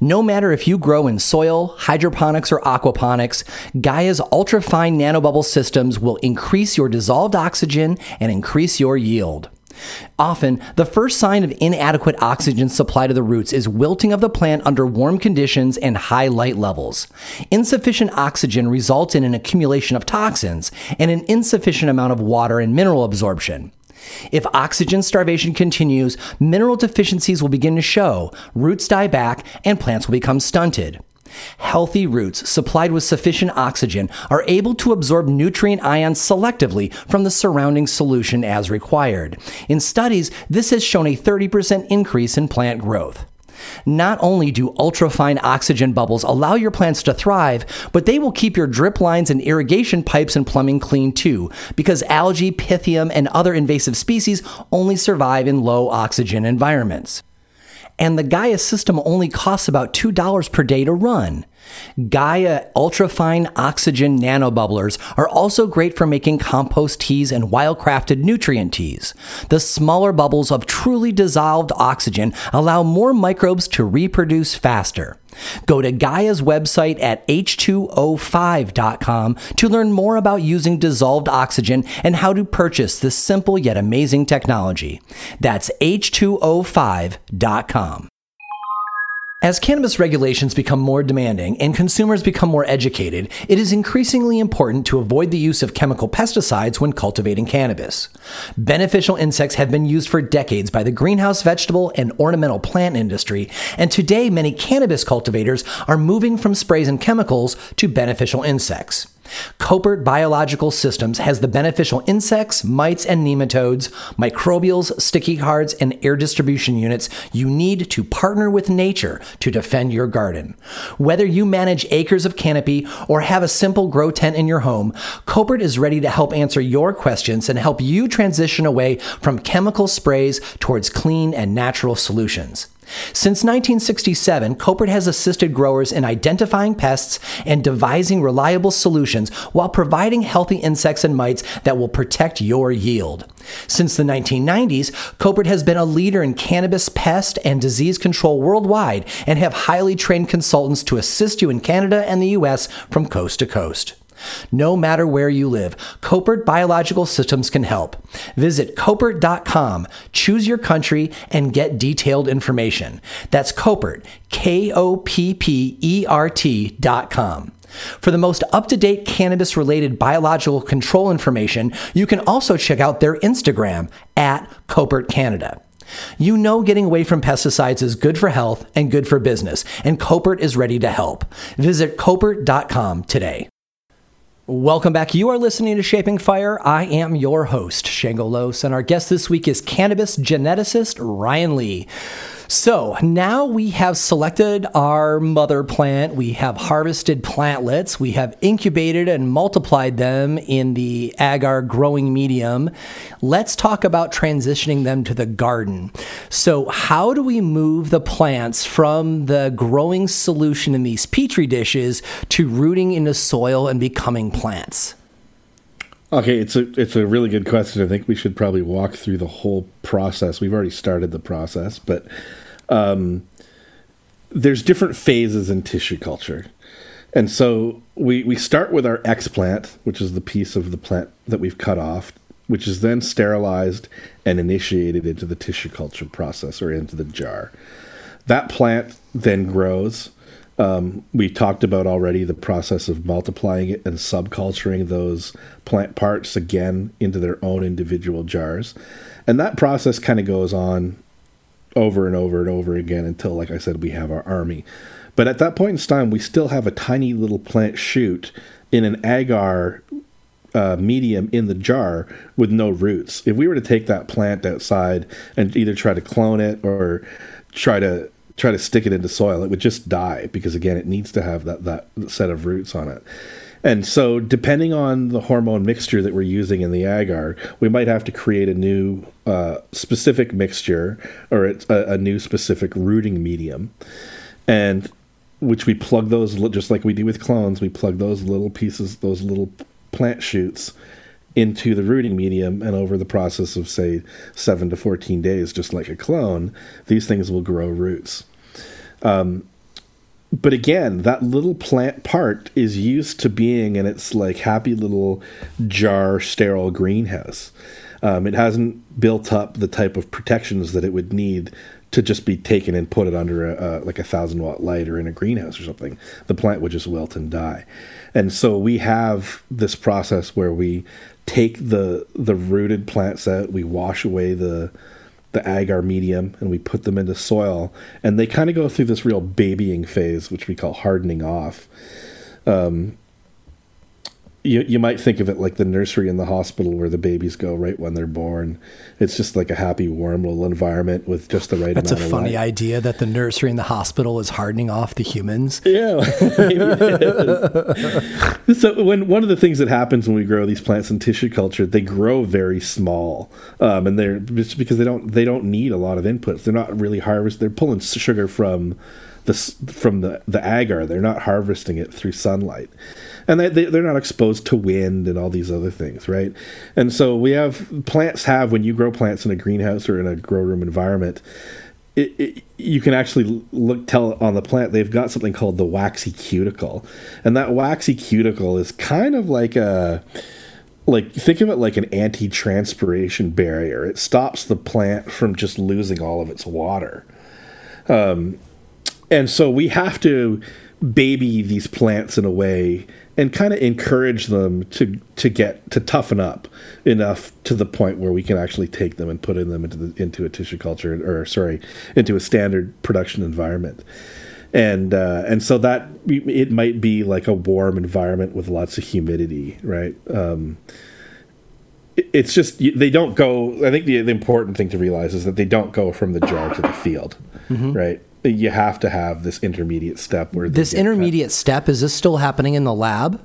No matter if you grow in soil, hydroponics, or aquaponics, Gaia's ultrafine nanobubble systems will increase your dissolved oxygen and increase your yield. Often, the first sign of inadequate oxygen supply to the roots is wilting of the plant under warm conditions and high light levels. Insufficient oxygen results in an accumulation of toxins and an insufficient amount of water and mineral absorption. If oxygen starvation continues, mineral deficiencies will begin to show, roots die back, and plants will become stunted. Healthy roots supplied with sufficient oxygen are able to absorb nutrient ions selectively from the surrounding solution as required. In studies, this has shown a 30% increase in plant growth. Not only do ultrafine oxygen bubbles allow your plants to thrive, but they will keep your drip lines and irrigation pipes and plumbing clean too, because algae, pythium, and other invasive species only survive in low oxygen environments and the Gaia system only costs about $2 per day to run. Gaia ultrafine oxygen nanobubblers are also great for making compost teas and wildcrafted nutrient teas. The smaller bubbles of truly dissolved oxygen allow more microbes to reproduce faster. Go to Gaia's website at h2o5.com to learn more about using dissolved oxygen and how to purchase this simple yet amazing technology. That's h2o5.com. As cannabis regulations become more demanding and consumers become more educated, it is increasingly important to avoid the use of chemical pesticides when cultivating cannabis. Beneficial insects have been used for decades by the greenhouse vegetable and ornamental plant industry, and today many cannabis cultivators are moving from sprays and chemicals to beneficial insects. Koppert Biological Systems has the beneficial insects, mites, and nematodes, microbials, sticky cards, and air distribution units you need to partner with nature to defend your garden. Whether you manage acres of canopy or have a simple grow tent in your home, Koppert is ready to help answer your questions and help you transition away from chemical sprays towards clean and natural solutions. Since 1967, Koppert has assisted growers in identifying pests and devising reliable solutions while providing healthy insects and mites that will protect your yield. Since the 1990s, Koppert has been a leader in cannabis pest and disease control worldwide and have highly trained consultants to assist you in Canada and the US from coast to coast. No matter where you live, Koppert Biological Systems can help. Visit Koppert.com, choose your country, and get detailed information. That's Koppert, K O P P E R T.com. For the most up to date cannabis related biological control information, you can also check out their Instagram at Koppert Canada. You know getting away from pesticides is good for health and good for business, and Koppert is ready to help. Visit Koppert.com today. Welcome back. You are listening to Shaping Fire. I am your host, Shango Los, and our guest this week is cannabis geneticist Ryan Lee. So now we have selected our mother plant. We have harvested plantlets. We have incubated and multiplied them in the agar growing medium. Let's talk about transitioning them to the garden. So, how do we move the plants from the growing solution in these petri dishes to rooting into soil and becoming plants? Okay, it's a it's a really good question. I think we should probably walk through the whole process. We've already started the process, but um, there's different phases in tissue culture, and so we we start with our explant, which is the piece of the plant that we've cut off, which is then sterilized and initiated into the tissue culture process or into the jar. That plant then grows um, we talked about already the process of multiplying it and subculturing those plant parts again into their own individual jars. And that process kind of goes on over and over and over again until, like I said, we have our army. But at that point in time, we still have a tiny little plant shoot in an agar uh, medium in the jar with no roots. If we were to take that plant outside and either try to clone it or try to try to stick it into soil, it would just die because again, it needs to have that that set of roots on it. And so, depending on the hormone mixture that we're using in the agar, we might have to create a new uh, specific mixture or a, a, new specific rooting medium, and which we plug those just like we do with clones. We plug those little pieces, those little plant shoots into the rooting medium and over the process of say 7 to 14 days just like a clone these things will grow roots um, but again that little plant part is used to being in its like happy little jar sterile greenhouse. Um, it hasn't built up the type of protections that it would need to just be taken and put it under a, a, like a thousand watt light or in a greenhouse or something. The plant would just wilt and die. And so we have this process where we take the the rooted plants out, we wash away the the agar medium and we put them into soil and they kind of go through this real babying phase which we call hardening off. Um, you, you might think of it like the nursery in the hospital where the babies go right when they're born. It's just like a happy, warm little environment with just the right That's amount a funny light. idea that the nursery in the hospital is hardening off the humans. Yeah. so when one of the things that happens when we grow these plants in tissue culture, they grow very small, um, and they're just because they don't they don't need a lot of inputs. They're not really harvest. They're pulling sugar from the from the the agar. They're not harvesting it through sunlight and they, they, they're not exposed to wind and all these other things, right? And so we have plants have when you grow plants in a greenhouse or in a grow room environment. It, it, you can actually look tell on the plant they've got something called the waxy cuticle, and that waxy cuticle is kind of like a like think of it like an anti-transpiration barrier. It stops the plant from just losing all of its water. Um, and so we have to baby these plants in a way and kind of encourage them to to get to toughen up enough to the point where we can actually take them and put in them into the, into a tissue culture or sorry into a standard production environment. And uh, and so that it might be like a warm environment with lots of humidity right? Um, it's just they don't go i think the, the important thing to realize is that they don't go from the jar to the field mm-hmm. right you have to have this intermediate step where this intermediate cut. step is this still happening in the lab?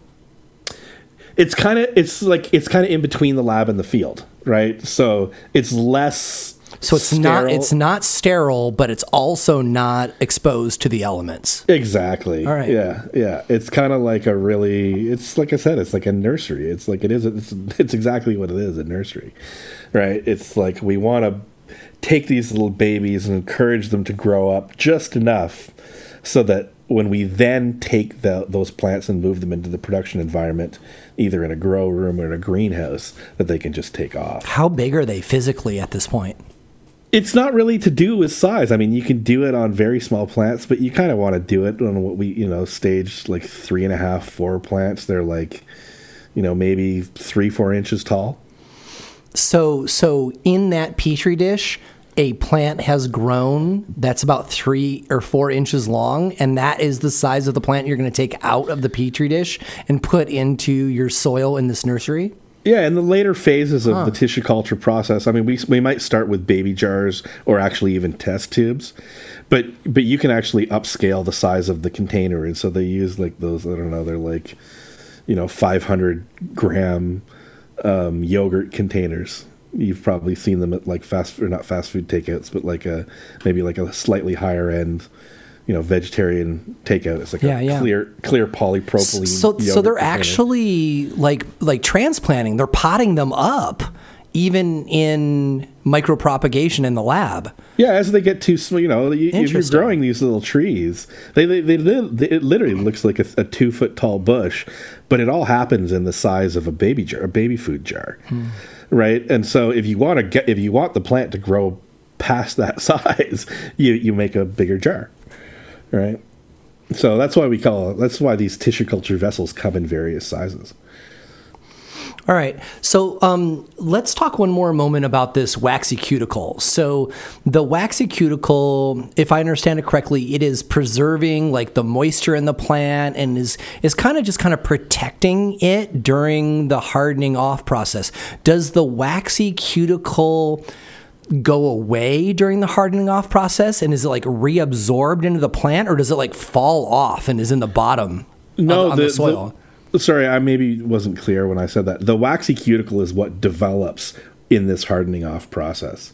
It's kind of it's like it's kind of in between the lab and the field right? So it's less so it's sterile. not it's not sterile but it's also not exposed to the elements. Exactly. All right. Yeah yeah. It's kind of like a really it's like i said it's like a nursery. It's like it is it's, it's exactly what it is a nursery right? It's like we want to take these little babies and encourage them to grow up just enough so that when we then take the, those plants and move them into the production environment, either in a grow room or in a greenhouse, that they can just take off. How big are they physically at this point? It's not really to do with size. I mean, you can do it on very small plants, but you kind of want to do it on what we, you know, stage like three and a half, four plants. They're like, you know, maybe three, four inches tall. So, so in that petri dish, a plant has grown that's about three or four inches long, and that is the size of the plant you're going to take out of the petri dish and put into your soil in this nursery? Yeah, in the later phases of the tissue culture process, I mean, we we might start with baby jars or actually even test tubes, but but you can actually upscale the size of the container, and so they use like those. I don't know, they're like, you know, five hundred gram um, yogurt containers. You've probably seen them at like fast or not fast food takeouts, but like a maybe like a slightly higher end. You know, vegetarian takeout. It's like Yeah, a yeah. clear, clear polypropylene. So, so they're container. actually like like transplanting. They're potting them up, even in micropropagation in the lab. Yeah, as they get too small, you know, if you're growing these little trees, they they, they, li- it literally looks like a, a two foot tall bush, but it all happens in the size of a baby jar, a baby food jar, hmm. right? And so if you want to get, if you want the plant to grow past that size, you you make a bigger jar, right? So that's why we call that's why these tissue culture vessels come in various sizes. All right. So um, let's talk one more moment about this waxy cuticle. So the waxy cuticle, if I understand it correctly, it is preserving like the moisture in the plant and is is kind of just kind of protecting it during the hardening off process. Does the waxy cuticle go away during the hardening off process and is it like reabsorbed into the plant or does it like fall off and is in the bottom no, of, on the, soil? Sorry, I maybe wasn't clear when I said that. The waxy cuticle is what develops in this hardening off process.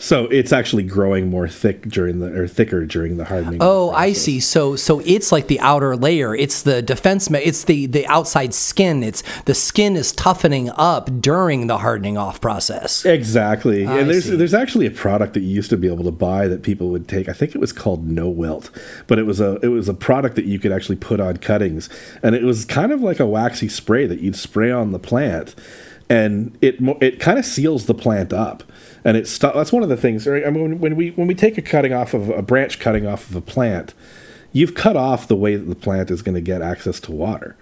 So it's actually growing more thick during the or thicker during the hardening. Oh, off I see. So so it's like the outer layer. It's the defense. It's the the outside skin. It's the skin is toughening up during the hardening off process. Exactly. I and there's see. there's actually a product that you used to be able to buy that people would take. I think it was called No Wilt, but it was a it was a product that you could actually put on cuttings, and it was kind of like a waxy spray that you'd spray on the plant, and it it kind of seals the plant up. And it's sto- that's one of the things. Right? I mean, when, when we when we take a cutting off of a branch cutting off of a plant, you've cut off the way that the plant is going to get access to water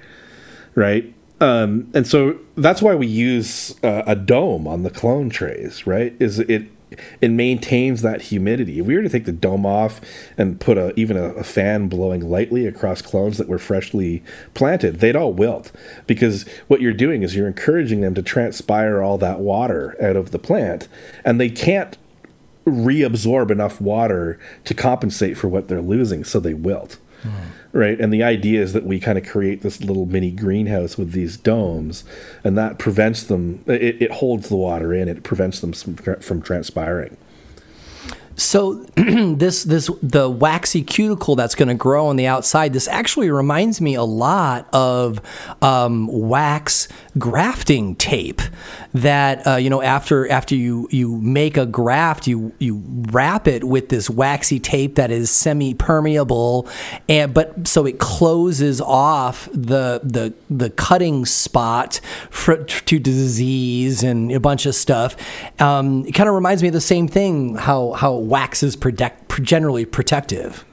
right? Um, and so that's why we use uh, a dome on the clone trays, right? Is it it maintains that humidity. If we were to take the dome off and put a even a, a fan blowing lightly across clones that were freshly planted, they'd all wilt because what you're doing is you're encouraging them to transpire all that water out of the plant, and they can't reabsorb enough water to compensate for what they're losing, so they wilt. Right. And the idea is that we kind of create this little mini greenhouse with these domes, and that prevents them, it, it holds the water in, it prevents them from, from transpiring. So this this the waxy cuticle that's going to grow on the outside. This actually reminds me a lot of um, wax grafting tape. That uh, you know after after you you make a graft, you you wrap it with this waxy tape that is semi permeable, and but so it closes off the the the cutting spot for, to disease and a bunch of stuff. Um, it kind of reminds me of the same thing. How how wax is protect, generally protective.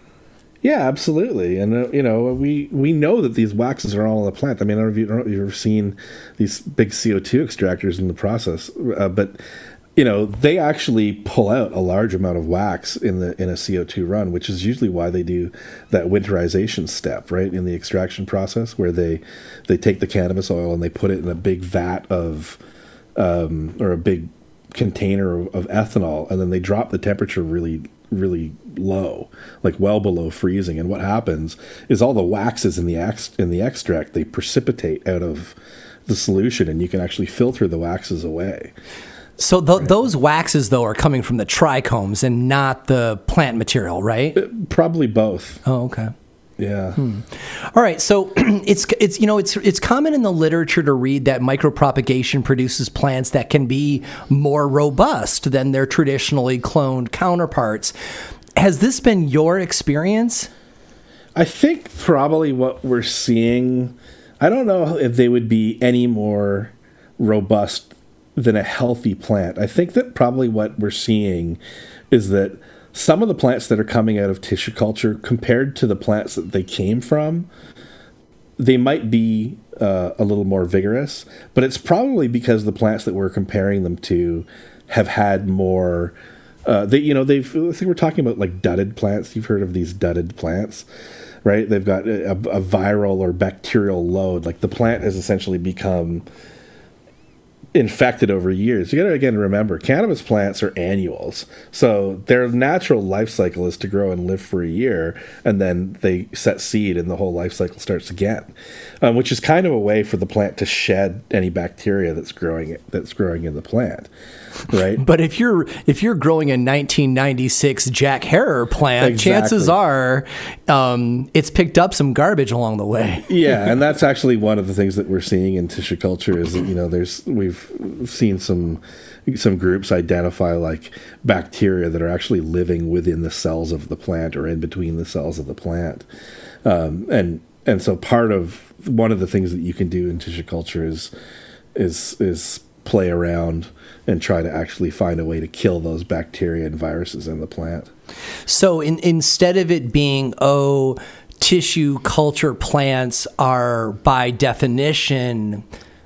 Yeah, absolutely. And uh, you know, we we know that these waxes are all in the plant. I mean, I don't know if, you ever seen these big CO two extractors in the process, uh, but you know, they actually pull out a large amount of wax in the in a CO two run, which is usually why they do that winterization step, right, in the extraction process, where they they take the cannabis oil and they put it in a big vat of um, or a big container of, of ethanol, and then they drop the temperature really really low, like well below freezing. And what happens is all the waxes in the ex- in the extract they precipitate out of the solution, and you can actually filter the waxes away. So th- those waxes though are coming from the trichomes and not the plant material, right? Uh, probably both. Oh, okay. Yeah. Hmm. All right, so it's it's you know it's it's common in the literature to read that micropropagation produces plants that can be more robust than their traditionally cloned counterparts. Has this been your experience? I think probably what we're seeing, I don't know if they would be any more robust than a healthy plant. I think that probably what we're seeing is that some of the plants that are coming out of tissue culture, compared to the plants that they came from, they might be uh, a little more vigorous, but it's probably because the plants that we're comparing them to have had more. Uh, they, you know, they've. I think we're talking about like dudded plants. You've heard of these dudded plants, right? They've got a, a viral or bacterial load. Like the plant has essentially become infected over years. You got to again remember cannabis plants are annuals. So their natural life cycle is to grow and live for a year and then they set seed and the whole life cycle starts again. Um, which is kind of a way for the plant to shed any bacteria that's growing that's growing in the plant. Right? but if you're if you're growing a 1996 Jack Herer plant, exactly. chances are um, it's picked up some garbage along the way. yeah, and that's actually one of the things that we're seeing in tissue culture is that you know there's we've seen some some groups identify like bacteria that are actually living within the cells of the plant or in between the cells of the plant, um, and and so part of one of the things that you can do in tissue culture is is is play around and try to actually find a way to kill those bacteria and viruses in the plant. So in, instead of it being oh tissue culture plants are by definition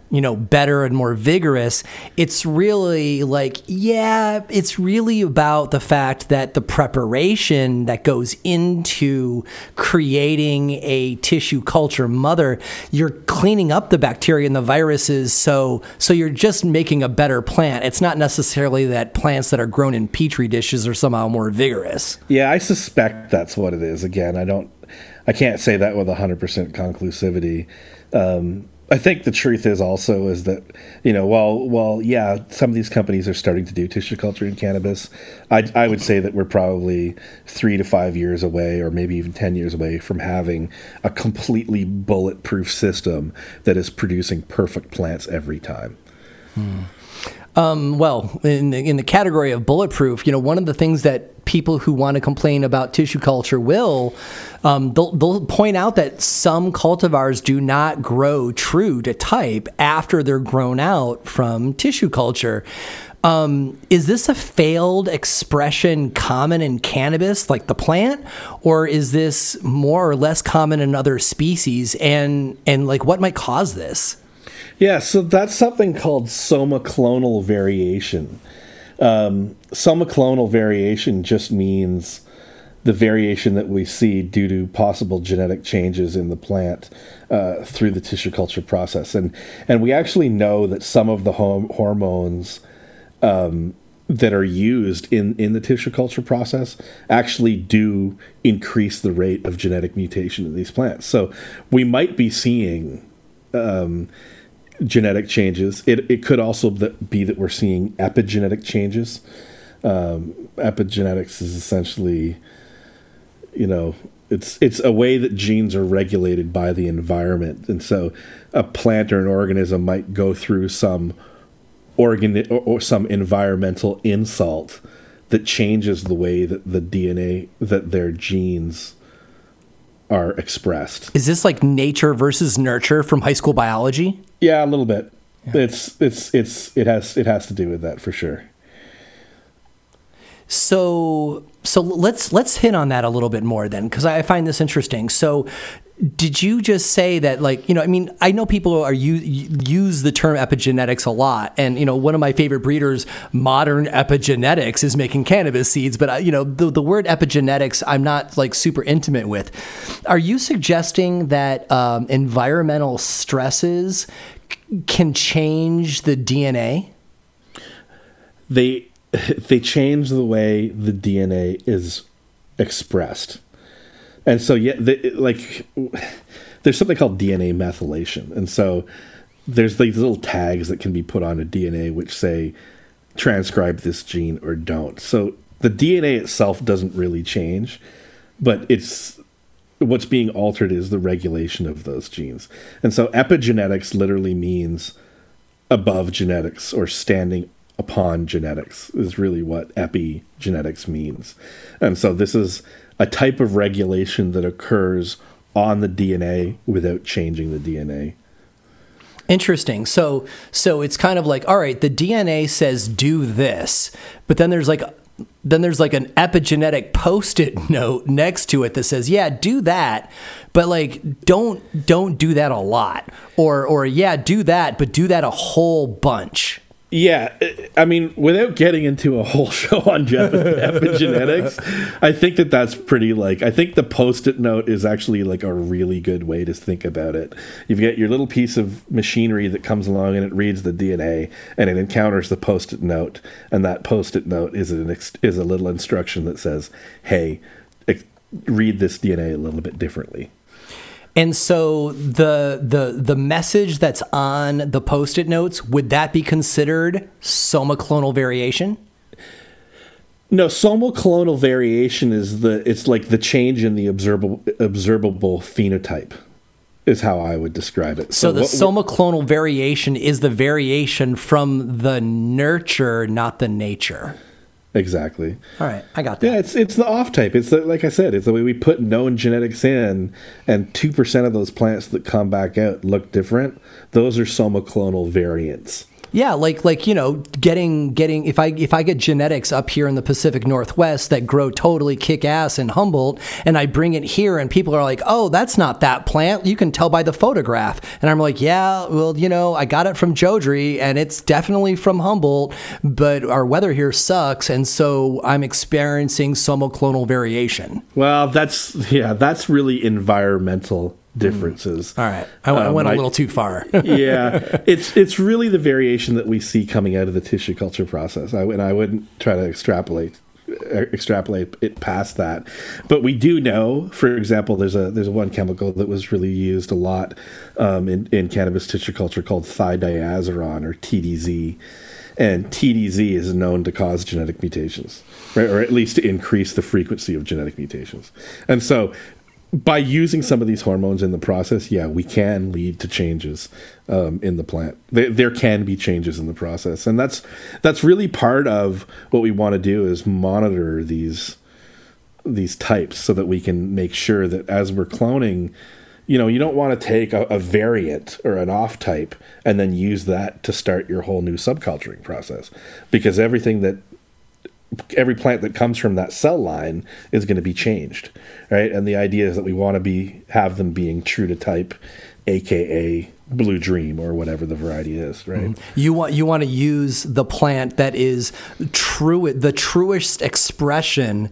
you know, better and more vigorous. It's really like, yeah, it's really about the fact that the preparation that goes into creating a tissue culture mother, you're cleaning up the bacteria and the viruses. So, so you're just making a better plant. It's not necessarily that plants that are grown in petri dishes are somehow more vigorous. Yeah, I suspect that's what it is. Again, I don't, I can't say that with 100% conclusivity. Um, I think the truth is also is that you know while while yeah some of these companies are starting to do tissue culture in cannabis, I I would say that we're probably three to five years away or maybe even ten years away from having a completely bulletproof system that is producing perfect plants every time. Hmm. Um, well, in the, in the category of bulletproof, you know, one of the things that people who want to complain about tissue culture will, um, they'll, they'll point out that some cultivars do not grow true to type after they're grown out from tissue culture. Um, is this a failed expression common in cannabis, like the plant, or is this more or less common in other species? And and like, what might cause this? Yeah, so that's something called somaclonal variation. Um, somaclonal variation just means the variation that we see due to possible genetic changes in the plant uh, through the tissue culture process, and and we actually know that some of the hormones um, that are used in in the tissue culture process actually do increase the rate of genetic mutation in these plants. So we might be seeing. Um, genetic changes. It, it could also be that we're seeing epigenetic changes. Um, epigenetics is essentially, you know, it's it's a way that genes are regulated by the environment, and so a plant or an organism might go through some organ or, or some environmental insult that changes the way that the DNA that their genes are expressed. Is this like nature versus nurture from high school biology? Yeah, a little bit. Yeah. It's it's it's it has it has to do with that for sure. So so let's let's hit on that a little bit more then because I find this interesting. So did you just say that like you know i mean i know people are use, use the term epigenetics a lot and you know one of my favorite breeders modern epigenetics is making cannabis seeds but uh, you know the, the word epigenetics i'm not like super intimate with are you suggesting that um, environmental stresses c- can change the dna they they change the way the dna is expressed and so yeah, the, like there's something called DNA methylation, and so there's these little tags that can be put on a DNA which say transcribe this gene or don't. So the DNA itself doesn't really change, but it's what's being altered is the regulation of those genes. And so epigenetics literally means above genetics or standing upon genetics is really what epigenetics means. And so this is a type of regulation that occurs on the DNA without changing the DNA. Interesting. So so it's kind of like all right, the DNA says do this, but then there's like then there's like an epigenetic post-it note next to it that says, "Yeah, do that, but like don't don't do that a lot." Or or yeah, do that, but do that a whole bunch. Yeah, uh, I mean, without getting into a whole show on epigenetics, I think that that's pretty like. I think the post-it note is actually like a really good way to think about it. You've got your little piece of machinery that comes along and it reads the DNA and it encounters the post-it note, and that post-it note is an is a little instruction that says, "Hey, read this DNA a little bit differently." And so the the the message that's on the post-it notes would that be considered somal clonal variation? No, somal clonal variation is the it's like the change in the observable observable phenotype is how I would describe it. So, so the somal clonal variation is the variation from the nurture, not the nature. Exactly. All right, I got that. Yeah, it's it's the off type. It's the, like I said, it's the way we put known genetics in, and two percent of those plants that come back out look different. Those are somaclonal variants. Yeah, like like you know, getting getting if I if I get genetics up here in the Pacific Northwest that grow totally kick ass in Humboldt, and I bring it here, and people are like, "Oh, that's not that plant." You can tell by the photograph, and I'm like, "Yeah, well, you know, I got it from Jodrey, and it's definitely from Humboldt, but our weather here sucks, and so I'm experiencing somaclonal variation." Well, that's yeah, that's really environmental differences. All right, I, I went um, a little I, too far. yeah, it's it's really the variation that we see coming out of the tissue culture process. I, and I wouldn't try to extrapolate extrapolate it past that. But we do know, for example, there's a there's one chemical that was really used a lot um, in in cannabis tissue culture called thidiazuron or TDZ. And TDZ is known to cause genetic mutations, right? Or at least to increase the frequency of genetic mutations. And so by using some of these hormones in the process, yeah, we can lead to changes um, in the plant. There, there, can be changes in the process, and that's that's really part of what we want to do is monitor these these types so that we can make sure that as we're cloning, you know, you don't want to take a, a variant or an off type and then use that to start your whole new subculturing process, because everything that every plant that comes from that cell line is going to be changed, right? And the idea is that we want to be have them being true to type, aka blue dream or whatever the variety is, right? Mm-hmm. You want you want to use the plant that is true the truest expression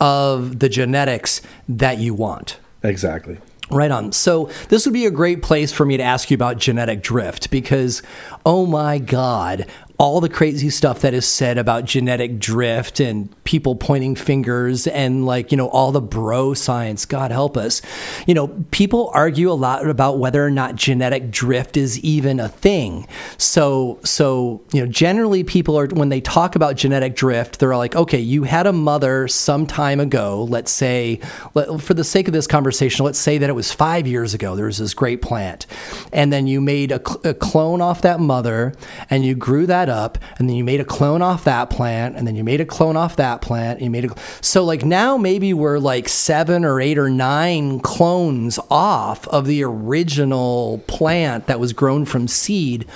of the genetics that you want. Exactly. Right on. So, this would be a great place for me to ask you about genetic drift because, oh my God, all the crazy stuff that is said about genetic drift and people pointing fingers and like, you know, all the bro science, God help us. You know, people argue a lot about whether or not genetic drift is even a thing. So, so, you know, generally people are, when they talk about genetic drift, they're like, okay, you had a mother some time ago, let's say, let, for the sake of this conversation, let's say that it was five years ago, there was this great plant. And then you made a, cl- a clone off that mother and you grew that up, and then you made a clone off that plant, and then you made a clone off that plant. And you made a so like now maybe we're like seven or eight or nine clones off of the original plant that was grown from seed,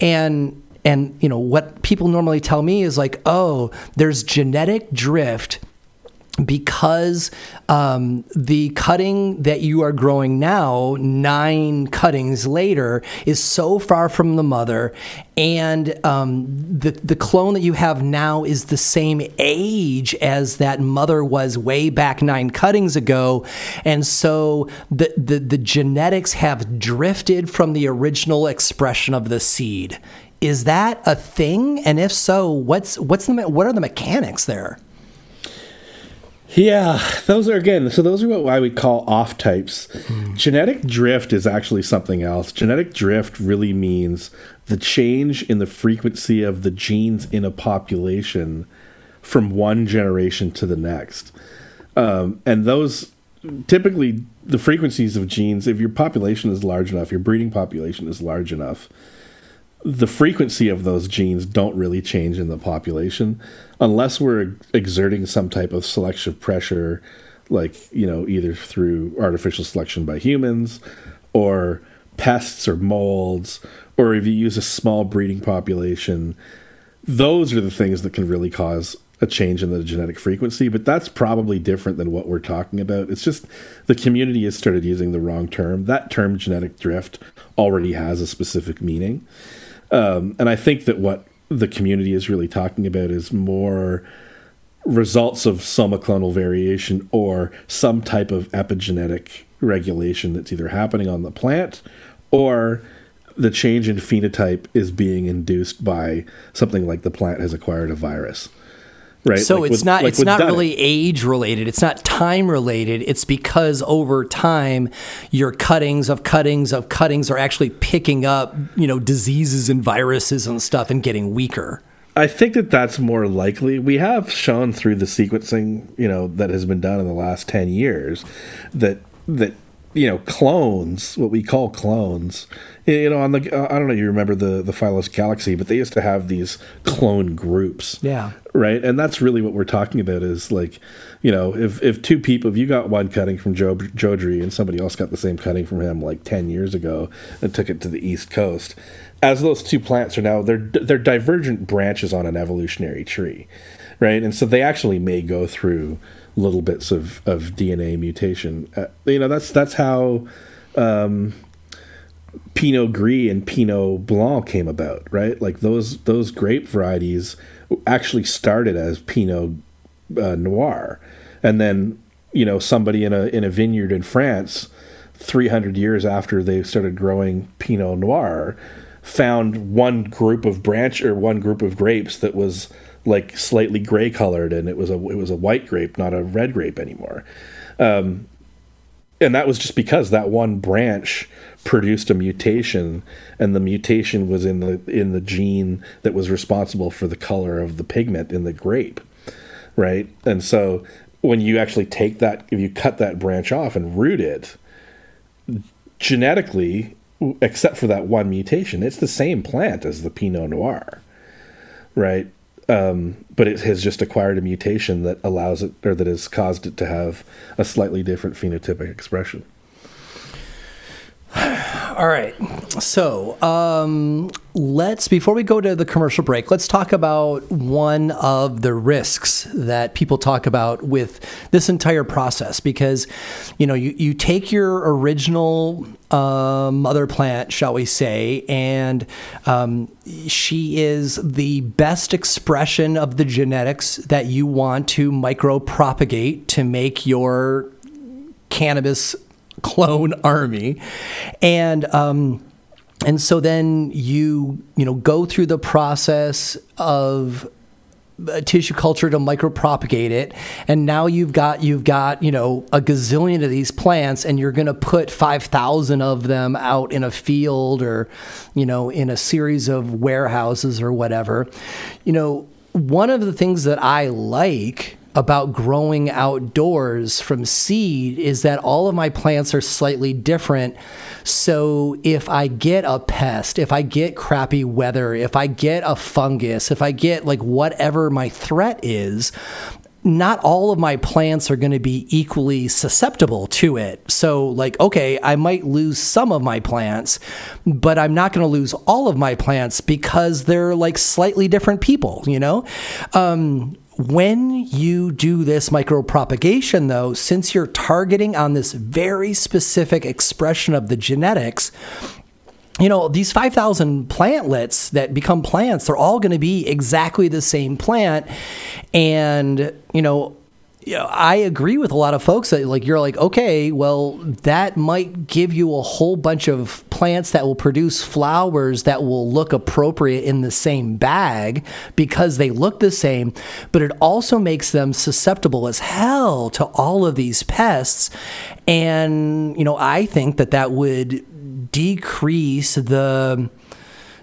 and and you know what people normally tell me is like, oh, there's genetic drift because um, the cutting that you are growing now, nine cuttings later, is so far from the mother, and um, the the clone that you have now is the same age as that mother was way back nine cuttings ago, and so the the, the genetics have drifted from the original expression of the seed. Is that a thing? And if so, what's what's the what are the mechanics there? Yeah, those are again. So those are what I would call off types. Mm. Genetic drift is actually something else. Genetic drift really means the change in the frequency of the genes in a population from one generation to the next. Um, and those typically the frequencies of genes. If your population is large enough, your breeding population is large enough the frequency of those genes don't really change in the population unless we're exerting some type of selective pressure like you know either through artificial selection by humans or pests or molds or if you use a small breeding population those are the things that can really cause a change in the genetic frequency but that's probably different than what we're talking about. It's just the community has started using the wrong term. That term genetic drift already has a specific meaning um, and I think that what the community is really talking about is more results of somaclonal variation or some type of epigenetic regulation that's either happening on the plant or the change in phenotype is being induced by something like the plant has acquired a virus right so Like it's with- not like it's not really age related it's not time related it's because over time your cuttings of cuttings of cuttings are actually picking up you know diseases and viruses and stuff and getting weaker. I think that that's more likely. We have shown through the sequencing, you know, that has been done in the last 10 years that that you know, clones, what we call clones, you know, on the I don't know, you remember the the Phylos Galaxy, but they used to have these clone groups. Yeah. Right? And that's really what we're talking about is like, you know, if if two people, if you got one cutting from Joe Jodrey and somebody else got the same cutting from him like 10 years ago and took it to the East Coast, as those two plants are now they're they're divergent branches on an evolutionary tree, right? And so they actually may go through little bits of, of DNA mutation. Uh, you know, that's that's how um, Pinot Gris and Pinot Blanc came about, right? Like those those grape varieties actually started as Pinot uh, Noir, and then you know somebody in a in a vineyard in France, three hundred years after they started growing Pinot Noir, found one group of branch or one group of grapes that was like slightly gray colored, and it was a it was a white grape, not a red grape anymore. Um, and that was just because that one branch produced a mutation and the mutation was in the in the gene that was responsible for the color of the pigment in the grape right and so when you actually take that if you cut that branch off and root it genetically except for that one mutation it's the same plant as the pinot noir right um, but it has just acquired a mutation that allows it or that has caused it to have a slightly different phenotypic expression All right. So um, let's, before we go to the commercial break, let's talk about one of the risks that people talk about with this entire process. Because, you know, you, you take your original uh, mother plant, shall we say, and um, she is the best expression of the genetics that you want to micropropagate to make your cannabis clone army. And um and so then you you know go through the process of uh, tissue culture to micropropagate it. And now you've got you've got you know a gazillion of these plants and you're going to put 5000 of them out in a field or you know in a series of warehouses or whatever. You know one of the things that i like about growing outdoors from seed is that all of my plants are slightly different. So if I get a pest, if I get crappy weather, if I get a fungus, if I get like whatever my threat is, not all of my plants are going to be equally susceptible to it. So, like, okay, I might lose some of my plants, but I'm not going to lose all of my plants because they're like slightly different people, you know? Um, when you do this micropropagation, though, since you're targeting on this very specific expression of the genetics, you know, these 5,000 plantlets that become plants, they're all going to be exactly the same plant. And, you know, you know, I agree with a lot of folks that like you're like, okay, well, that might give you a whole bunch of plants that will produce flowers that will look appropriate in the same bag because they look the same, but it also makes them susceptible as hell to all of these pests. And, you know, I think that that would decrease the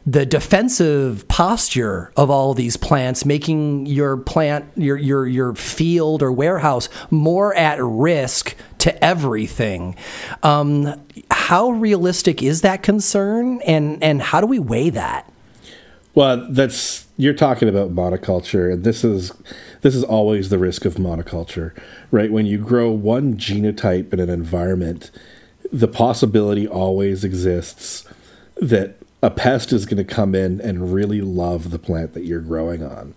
the defensive posture of all these plants, making your plant, your your your field or warehouse more at risk to everything. Um, how realistic is that concern, and and how do we weigh that? Well, that's you're talking about monoculture, and this is this is always the risk of monoculture, right? When you grow one genotype in an environment, the possibility always exists that a pest is going to come in and really love the plant that you're growing on.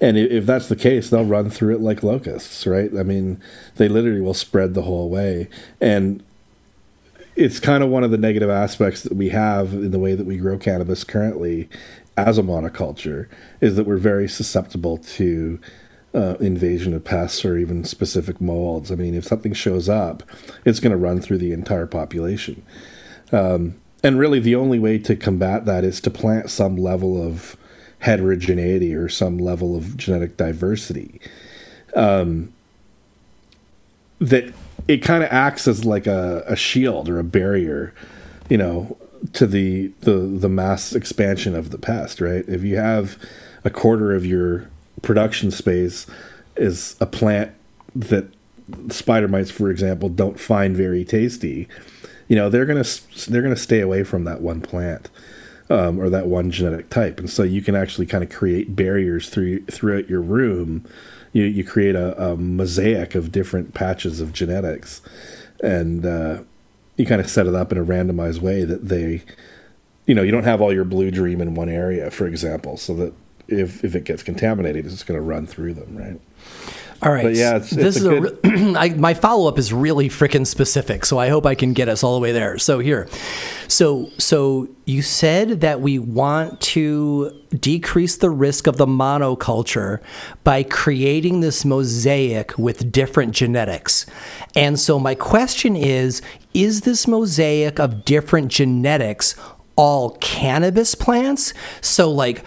And if that's the case, they'll run through it like locusts, right? I mean, they literally will spread the whole way. And it's kind of one of the negative aspects that we have in the way that we grow cannabis currently as a monoculture is that we're very susceptible to uh, invasion of pests or even specific molds. I mean, if something shows up, it's going to run through the entire population. Um, and really, the only way to combat that is to plant some level of heterogeneity or some level of genetic diversity. Um, that it kind of acts as like a, a shield or a barrier, you know, to the, the the mass expansion of the pest. Right? If you have a quarter of your production space is a plant that spider mites, for example, don't find very tasty, you know they're gonna they're gonna stay away from that one plant um, or that one genetic type, and so you can actually kind of create barriers through throughout your room. You you create a, a mosaic of different patches of genetics, and uh, you kind of set it up in a randomized way that they, you know, you don't have all your blue dream in one area, for example, so that if if it gets contaminated, it's going to run through them, right? All right. But yeah, it's, this it's is a good, re- I, my follow up is really freaking specific, so I hope I can get us all the way there. So here, so so you said that we want to decrease the risk of the monoculture by creating this mosaic with different genetics, and so my question is: Is this mosaic of different genetics all cannabis plants? So like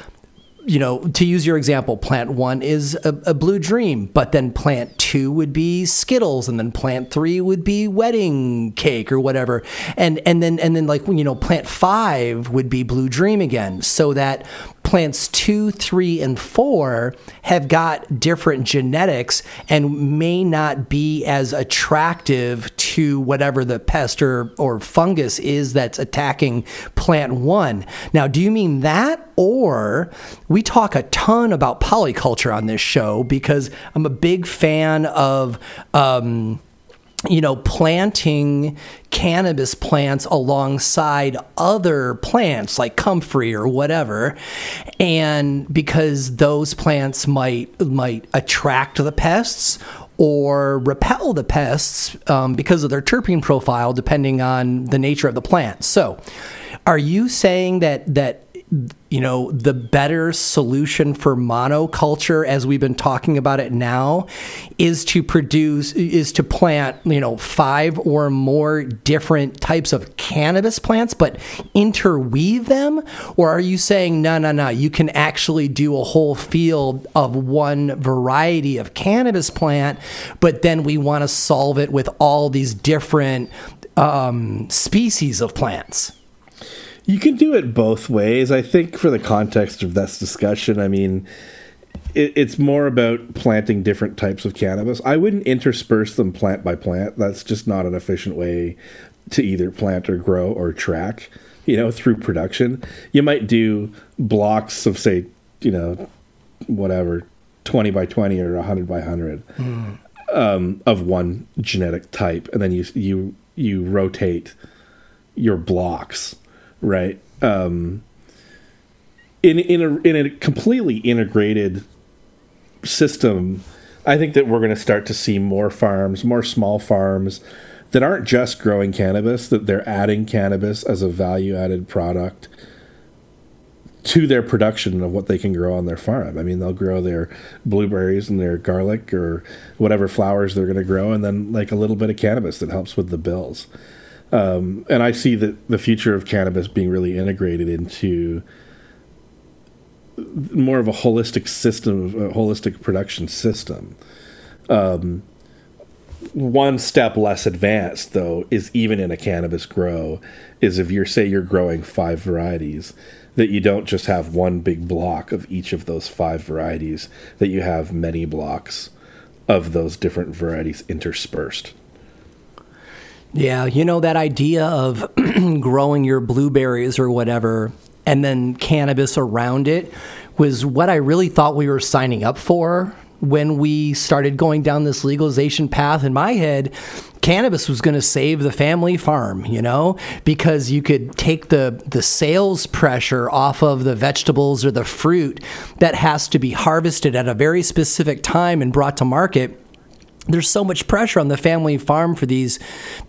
you know, to use your example, plant one is a, a, blue dream, but then plant two would be Skittles, and then plant three would be wedding cake or whatever, and and then and then like you know, plant five would be blue dream again, so that plants two, three, and four have got different genetics and may not be as attractive to whatever the pest or, or fungus is that's attacking plant one. Now, do you mean that? Or we talk a ton about polyculture on this show because I'm a big fan of. Um, you know, planting cannabis plants alongside other plants like comfrey or whatever, and because those plants might might attract the pests or repel the pests um, because of their terpene profile, depending on the nature of the plant. So, are you saying that that you know the better solution for monoculture as we've been talking about it now is to produce is to plant you know five or more different types of cannabis plants but interweave them? Or are you saying no no no you can actually do a whole field of one variety of cannabis plant but then we want to solve it with all these different um, species of plants You can do it both ways. I think for the context of this discussion, I mean, it, it's more about planting different types of cannabis. I wouldn't intersperse them plant by plant. That's just not an efficient way to either plant or grow or track, you know, through production. You might do blocks of, say, you know, whatever, 20 by 20 or 100 by 100 um, of one genetic type. And then you, you, you rotate your blocks right? Um, in in a in a completely integrated system, I think that we're going to start to see more farms, more small farms that aren't just growing cannabis; that they're adding cannabis as a value added product to their production of what they can grow on their farm. I mean, they'll grow their blueberries and their garlic or whatever flowers they're going to grow, and then like a little bit of cannabis that helps with the bills. Um, and I see that the future of cannabis being really integrated into more of a holistic system, a holistic production system. Um, one step less advanced, though, is even in a cannabis grow, is if you're say you're growing five varieties, that you don't just have one big block of each of those five varieties, that you have many blocks of those different varieties interspersed. Yeah, you know that idea of growing your blueberries or whatever and then cannabis around it was what I really thought we were signing up for when we started going down this legalization path. In my head cannabis was going to save the family farm you know because you could take the the sales pressure off of the vegetables or the fruit that has to be harvested at a very specific time and brought to market there's so much pressure on the family farm for these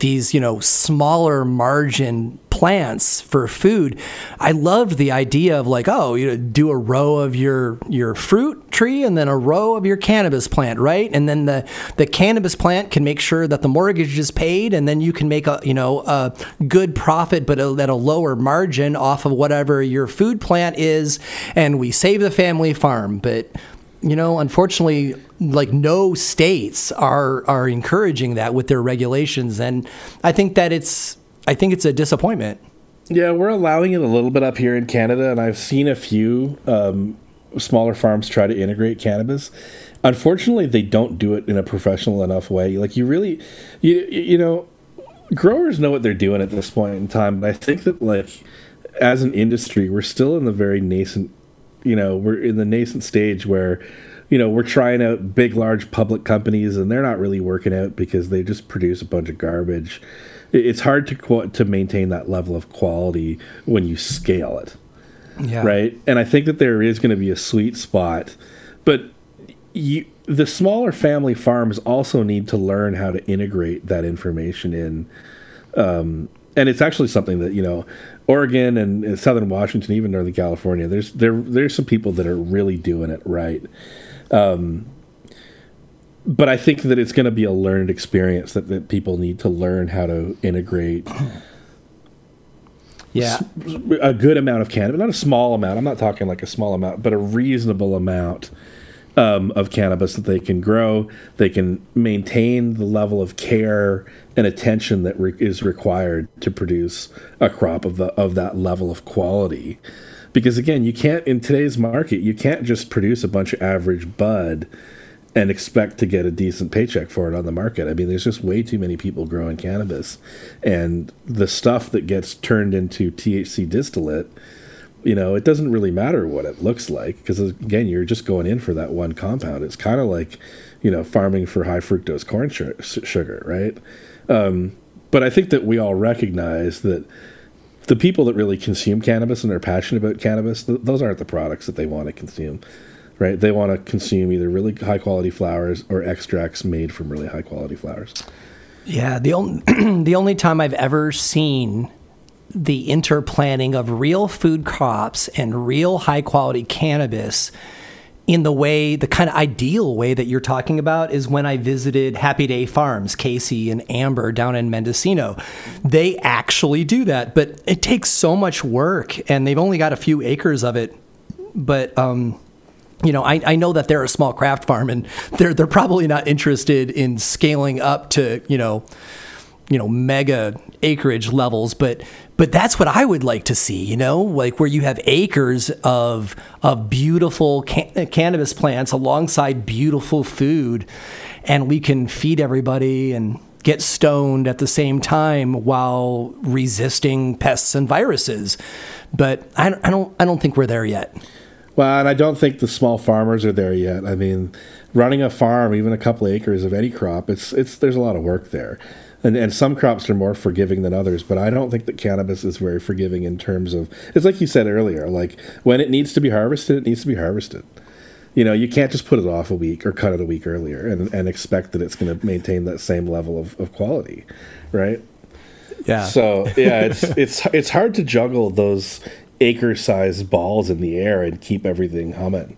these you know smaller margin plants for food. I loved the idea of like oh you know, do a row of your your fruit tree and then a row of your cannabis plant right? And then the the cannabis plant can make sure that the mortgage is paid and then you can make a you know a good profit but at a lower margin off of whatever your food plant is. And we save the family farm. But you know, unfortunately, like no states are are encouraging that with their regulations, and I think that it's I think it's a disappointment. Yeah, we're allowing it a little bit up here in Canada, and I've seen a few um, smaller farms try to integrate cannabis. Unfortunately, they don't do it in a professional enough way. Like you really, you you know, growers know what they're doing at this point in time, but I think that like as an industry, we're still in the very nascent you know we're in the nascent stage where you know we're trying out big large public companies and they're not really working out because they just produce a bunch of garbage it's hard to to maintain that level of quality when you scale it yeah. right and i think that there is going to be a sweet spot but you the smaller family farms also need to learn how to integrate that information in um, and it's actually something that you know Oregon and Southern Washington, even Northern California, there's there there's some people that are really doing it right. Um, but I think that it's going to be a learned experience that, that people need to learn how to integrate. Yeah, a good amount of cannabis, not a small amount. I'm not talking like a small amount, but a reasonable amount um, of cannabis that they can grow. They can maintain the level of care and attention that re- is required to produce a crop of the of that level of quality. Because again, you can't in today's market, you can't just produce a bunch of average bud and expect to get a decent paycheck for it on the market. I mean, there's just way too many people growing cannabis, and the stuff that gets turned into THC distillate you know, it doesn't really matter what it looks like because again, you're just going in for that one compound. It's kind of like, you know, farming for high fructose corn sugar, right? Um, but I think that we all recognize that the people that really consume cannabis and are passionate about cannabis, th- those aren't the products that they want to consume, right? They want to consume either really high quality flowers or extracts made from really high quality flowers. Yeah, the only the only time I've ever seen the interplanting of real food crops and real high quality cannabis in the way, the kind of ideal way that you're talking about is when I visited Happy Day Farms, Casey and Amber down in Mendocino. They actually do that, but it takes so much work and they've only got a few acres of it. But, um, you know, I, I know that they're a small craft farm and they're, they're probably not interested in scaling up to, you know, you know mega acreage levels but but that's what I would like to see you know like where you have acres of of beautiful can- uh, cannabis plants alongside beautiful food and we can feed everybody and get stoned at the same time while resisting pests and viruses. But I, I don't I don't think we're there yet. Well and I don't think the small farmers are there yet. I mean running a farm even a couple acres of any crop it's it's there's a lot of work there and and some crops are more forgiving than others but i don't think that cannabis is very forgiving in terms of it's like you said earlier like when it needs to be harvested it needs to be harvested. You know you can't just put it off a week or cut it a week earlier and, and expect that it's going to maintain that same level of, of quality right? Yeah. So yeah it's it's it's hard to juggle those acre sized balls in the air and keep everything humming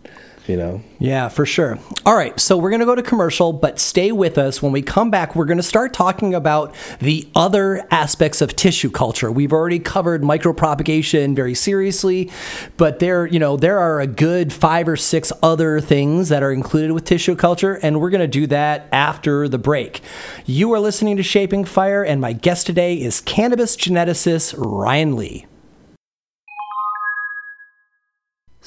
you know? Yeah, for sure. All right, so we're going to go to commercial, but stay with us. When we come back, we're going to start talking about the other aspects of tissue culture. We've already covered micropropagation very seriously, but there, you know, there are a good 5 or 6 other things that are included with tissue culture, and we're going to do that after the break. You are listening to Shaping Fire, and my guest today is cannabis geneticist Ryan Lee.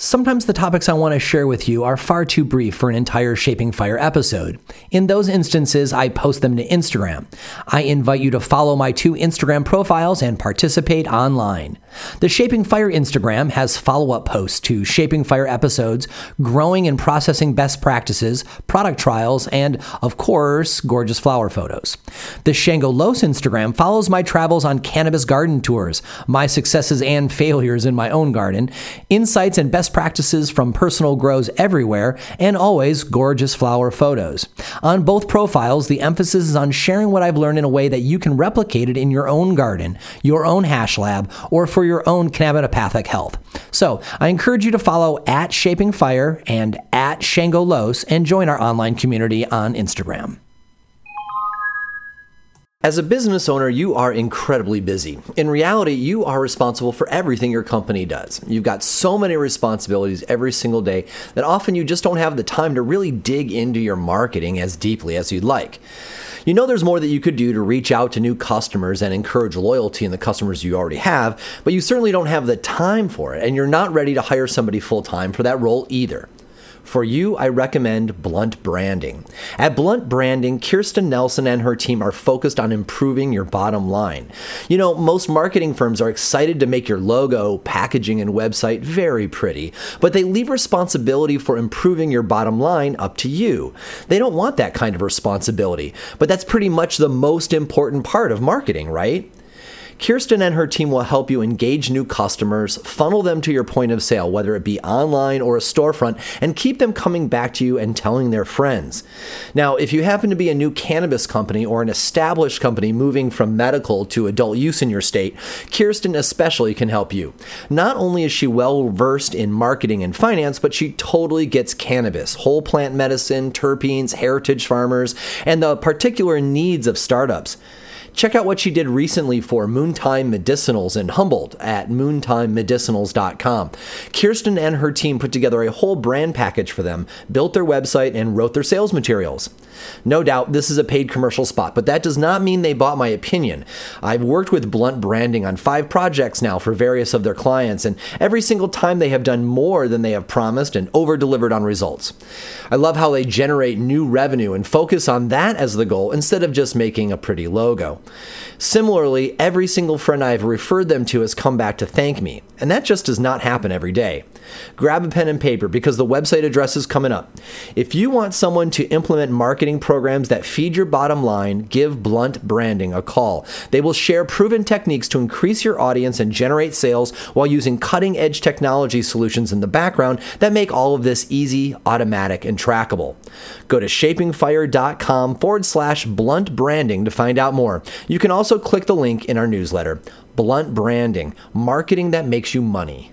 Sometimes the topics I want to share with you are far too brief for an entire Shaping Fire episode. In those instances, I post them to Instagram. I invite you to follow my two Instagram profiles and participate online. The Shaping Fire Instagram has follow up posts to Shaping Fire episodes, growing and processing best practices, product trials, and, of course, gorgeous flower photos. The Shango Los Instagram follows my travels on cannabis garden tours, my successes and failures in my own garden, insights and best best practices from personal grows everywhere, and always gorgeous flower photos. On both profiles, the emphasis is on sharing what I've learned in a way that you can replicate it in your own garden, your own hash lab, or for your own cannabinopathic health. So I encourage you to follow at Shaping Fire and at Shango Los and join our online community on Instagram. As a business owner, you are incredibly busy. In reality, you are responsible for everything your company does. You've got so many responsibilities every single day that often you just don't have the time to really dig into your marketing as deeply as you'd like. You know there's more that you could do to reach out to new customers and encourage loyalty in the customers you already have, but you certainly don't have the time for it, and you're not ready to hire somebody full time for that role either. For you, I recommend Blunt Branding. At Blunt Branding, Kirsten Nelson and her team are focused on improving your bottom line. You know, most marketing firms are excited to make your logo, packaging, and website very pretty, but they leave responsibility for improving your bottom line up to you. They don't want that kind of responsibility, but that's pretty much the most important part of marketing, right? Kirsten and her team will help you engage new customers, funnel them to your point of sale, whether it be online or a storefront, and keep them coming back to you and telling their friends. Now, if you happen to be a new cannabis company or an established company moving from medical to adult use in your state, Kirsten especially can help you. Not only is she well versed in marketing and finance, but she totally gets cannabis, whole plant medicine, terpenes, heritage farmers, and the particular needs of startups. Check out what she did recently for Moontime Medicinals in Humboldt at moontimemedicinals.com. Kirsten and her team put together a whole brand package for them, built their website, and wrote their sales materials. No doubt this is a paid commercial spot, but that does not mean they bought my opinion. I've worked with Blunt Branding on five projects now for various of their clients, and every single time they have done more than they have promised and over delivered on results. I love how they generate new revenue and focus on that as the goal instead of just making a pretty logo. Similarly, every single friend I have referred them to has come back to thank me, and that just does not happen every day. Grab a pen and paper because the website address is coming up. If you want someone to implement marketing programs that feed your bottom line, give Blunt Branding a call. They will share proven techniques to increase your audience and generate sales while using cutting edge technology solutions in the background that make all of this easy, automatic, and trackable. Go to shapingfire.com forward slash blunt branding to find out more. You can also click the link in our newsletter. Blunt Branding, marketing that makes you money.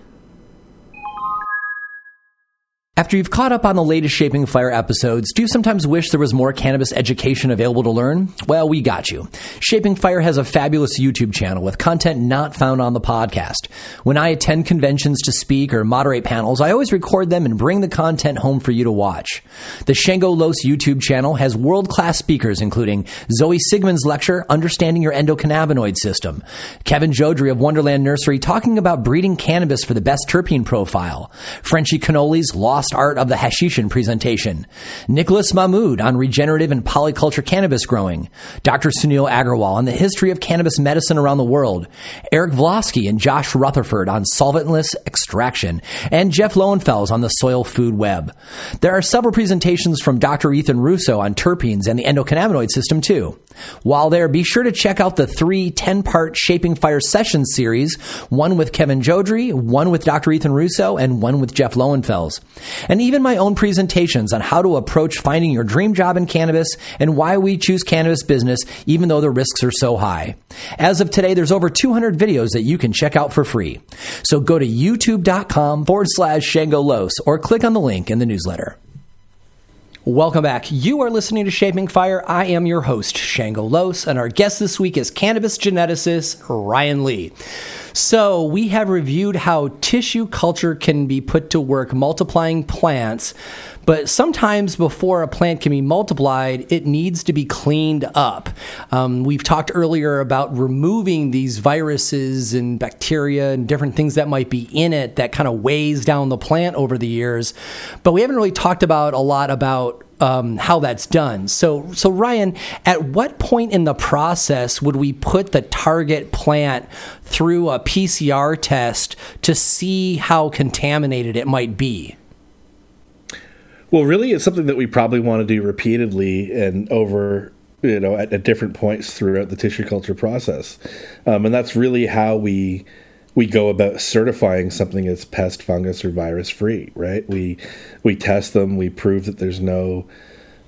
After you've caught up on the latest Shaping Fire episodes, do you sometimes wish there was more cannabis education available to learn? Well, we got you. Shaping Fire has a fabulous YouTube channel with content not found on the podcast. When I attend conventions to speak or moderate panels, I always record them and bring the content home for you to watch. The Shango Los YouTube channel has world class speakers including Zoe Sigmund's lecture, Understanding Your Endocannabinoid System, Kevin Jodrey of Wonderland Nursery talking about breeding cannabis for the best terpene profile, Frenchy Cannoli's Lost Art of the Hashishin presentation, Nicholas Mahmood on regenerative and polyculture cannabis growing, Dr. Sunil Aggarwal on the history of cannabis medicine around the world, Eric Vlosky and Josh Rutherford on solventless extraction, and Jeff Lowenfels on the soil food web. There are several presentations from Dr. Ethan Russo on terpenes and the endocannabinoid system too. While there, be sure to check out the three 10 part Shaping Fire Sessions series one with Kevin Jodrey, one with Dr. Ethan Russo, and one with Jeff Lowenfels. And even my own presentations on how to approach finding your dream job in cannabis and why we choose cannabis business even though the risks are so high. As of today, there's over 200 videos that you can check out for free. So go to youtube.com forward slash Shango or click on the link in the newsletter. Welcome back. You are listening to Shaping Fire. I am your host, Shango Los, and our guest this week is cannabis geneticist Ryan Lee. So, we have reviewed how tissue culture can be put to work multiplying plants, but sometimes before a plant can be multiplied, it needs to be cleaned up. Um, we've talked earlier about removing these viruses and bacteria and different things that might be in it that kind of weighs down the plant over the years, but we haven't really talked about a lot about um, how that's done. So, so Ryan, at what point in the process would we put the target plant through a PCR test to see how contaminated it might be? Well, really, it's something that we probably want to do repeatedly and over, you know, at, at different points throughout the tissue culture process, um, and that's really how we we go about certifying something as pest, fungus, or virus free, right? We we test them, we prove that there's no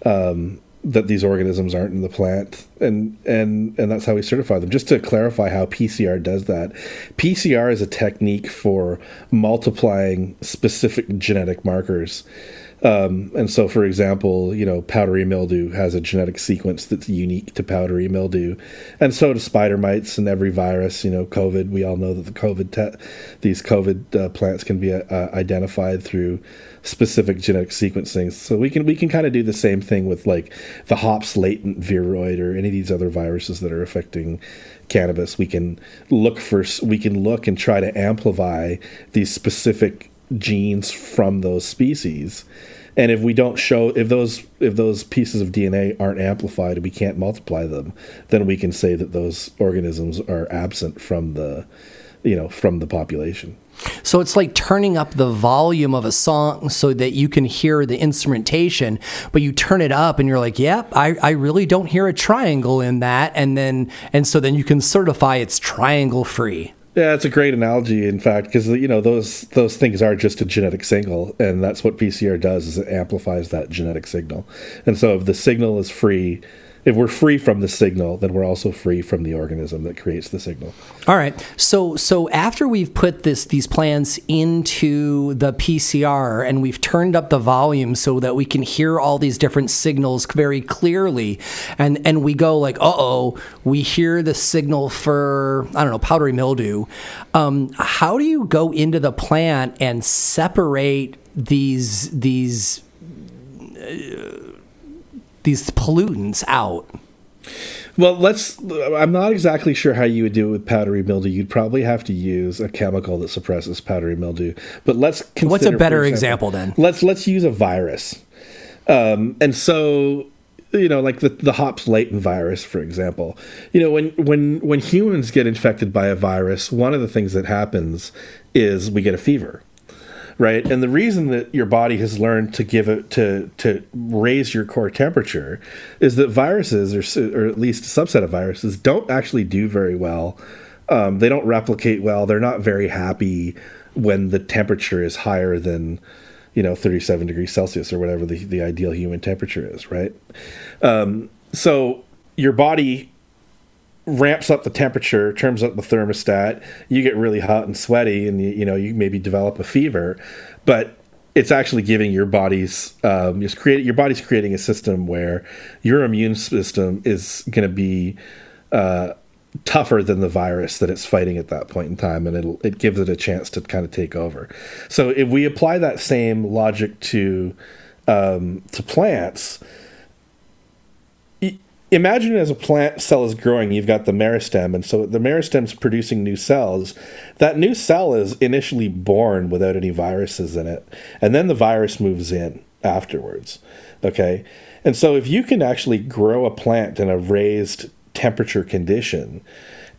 um, that these organisms aren't in the plant, and and and that's how we certify them. Just to clarify how PCR does that, PCR is a technique for multiplying specific genetic markers. Um, and so, for example, you know, powdery mildew has a genetic sequence that's unique to powdery mildew, and so do spider mites and every virus. You know, COVID. We all know that the COVID te- these COVID uh, plants can be uh, identified through specific genetic sequencing. So we can we can kind of do the same thing with like the hops latent viroid or any of these other viruses that are affecting cannabis. We can look for we can look and try to amplify these specific genes from those species and if we don't show if those if those pieces of dna aren't amplified and we can't multiply them then we can say that those organisms are absent from the you know from the population so it's like turning up the volume of a song so that you can hear the instrumentation, but you turn it up and you're like, yep, yeah, I, I really don't hear a triangle in that. And then, and so then you can certify it's triangle free. Yeah, it's a great analogy, in fact, because you know those those things are just a genetic signal, and that's what PCR does is it amplifies that genetic signal. And so, if the signal is free, if we're free from the signal, then we're also free from the organism that creates the signal. All right. So so after we've put this these plans into the PCR and we've turned up the volume so that we can hear all these different signals very clearly, and and we go like, uh oh, we hear the signal for I don't know powdery mildew. Um, how do you go into the plant and separate these these? Uh, these pollutants out. Well, let's. I'm not exactly sure how you would do it with powdery mildew. You'd probably have to use a chemical that suppresses powdery mildew. But let's. Consider, What's a better example, example, then? Let's let's use a virus. Um, and so, you know, like the the hops latent virus, for example. You know, when when when humans get infected by a virus, one of the things that happens is we get a fever right? And the reason that your body has learned to give it to to raise your core temperature is that viruses, or or at least a subset of viruses, don't actually do very well. Um, they don't replicate well. They're not very happy when the temperature is higher than you know 37 degrees Celsius or whatever the, the ideal human temperature is, right? Um, so your body ramps up the temperature, turns up the thermostat. You get really hot and sweaty, and you, you know you maybe develop a fever, but it's actually giving your body's um, create your body's creating a system where your immune system is going to be uh, tougher than the virus that it's fighting at that point in time, and it it gives it a chance to kind of take over. So if we apply that same logic to um, to plants imagine as a plant cell is growing, you've got the meristem, and so the meristem's producing new cells. That new cell is initially born without any viruses in it, and then the virus moves in afterwards. Okay, and so if you can actually grow a plant in a raised temperature condition,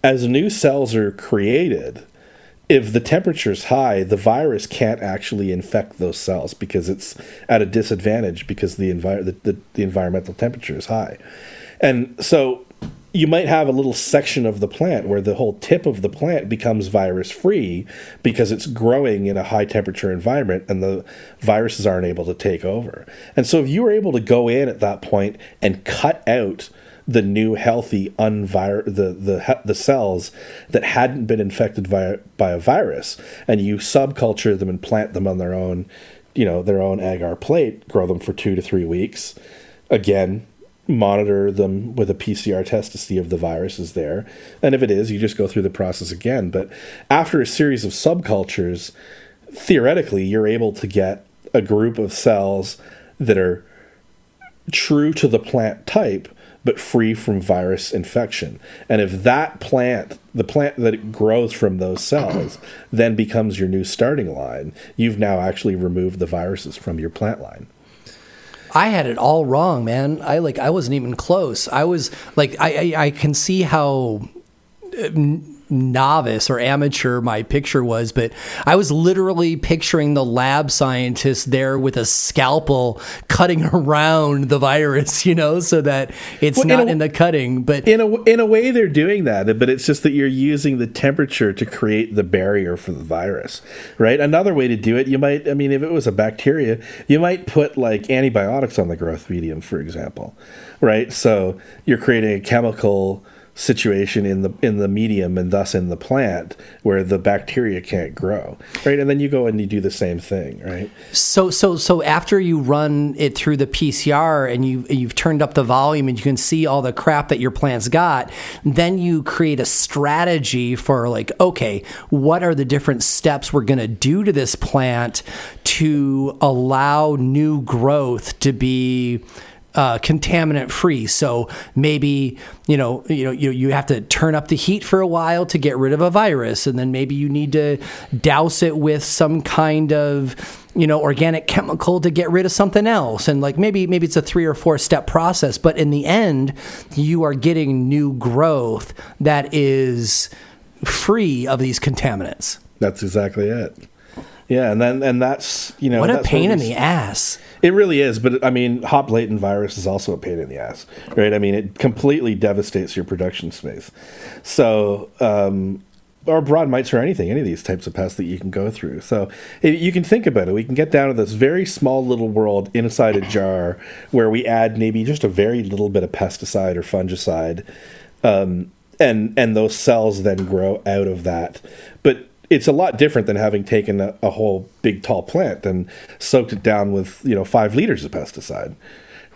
as new cells are created, if the temperature is high, the virus can't actually infect those cells because it's at a disadvantage because the, envi- the, the, the environmental temperature is high. And so you might have a little section of the plant where the whole tip of the plant becomes virus free because it's growing in a high temperature environment and the viruses aren't able to take over. And so if you were able to go in at that point and cut out the new healthy unvir the the the cells that hadn't been infected by by a virus and you subculture them and plant them on their own you know their own agar plate grow them for 2 to 3 weeks again monitor them with a PCR test to see if the virus is there. And if it is, you just go through the process again. But after a series of subcultures, theoretically, you're able to get a group of cells that are true to the plant type but free from virus infection. And if that plant, the plant that grows from those cells, then becomes your new starting line, you've now actually removed the viruses from your plant line. I had it all wrong, man. I like I wasn't even close. I was like I I, I can see how uh, novice or amateur my picture was, but I was literally picturing the lab scientist there with a scalpel cutting around the virus, you know, so that it's well, not in, a, in, the cutting. But in a in a way, they're doing that, but it's just that you're using the temperature to create the barrier for the virus, right? Another way to do it, you might, I mean, if it was a bacteria, you might put like antibiotics on the growth medium, for example, right? So you're creating a chemical situation in the in the medium and thus in the plant where the bacteria can't grow right? And then you go and you do the same thing right? So so so after you run it through the PCR and you you've turned up the volume and you can see all the crap that your plant's got then you create a strategy for like okay what are the different steps we're going to do to this plant to allow new growth to be uh, contaminant free. So maybe you know you know you, you have to turn up the heat for a while to get rid of a virus, and then maybe you need to douse it with some kind of you know organic chemical to get rid of something else. And like maybe maybe it's a three or four step process. But in the end you are getting new growth that is free of these contaminants. That's exactly it yeah and then and that's you know what a pain in the ass it really is, but I mean, hop latent virus is also a pain in the ass, right? I mean, it completely devastates your production space. So, um, or broad mites or anything, any of these types of pests that you can go through. So you can think about it. We can get down to this very small little world inside a jar where we add maybe just a very little bit of pesticide or fungicide, um, and and those cells then grow out of that. It's a lot different than having taken a, a, whole big tall plant and soaked it down with you know five liters of pesticide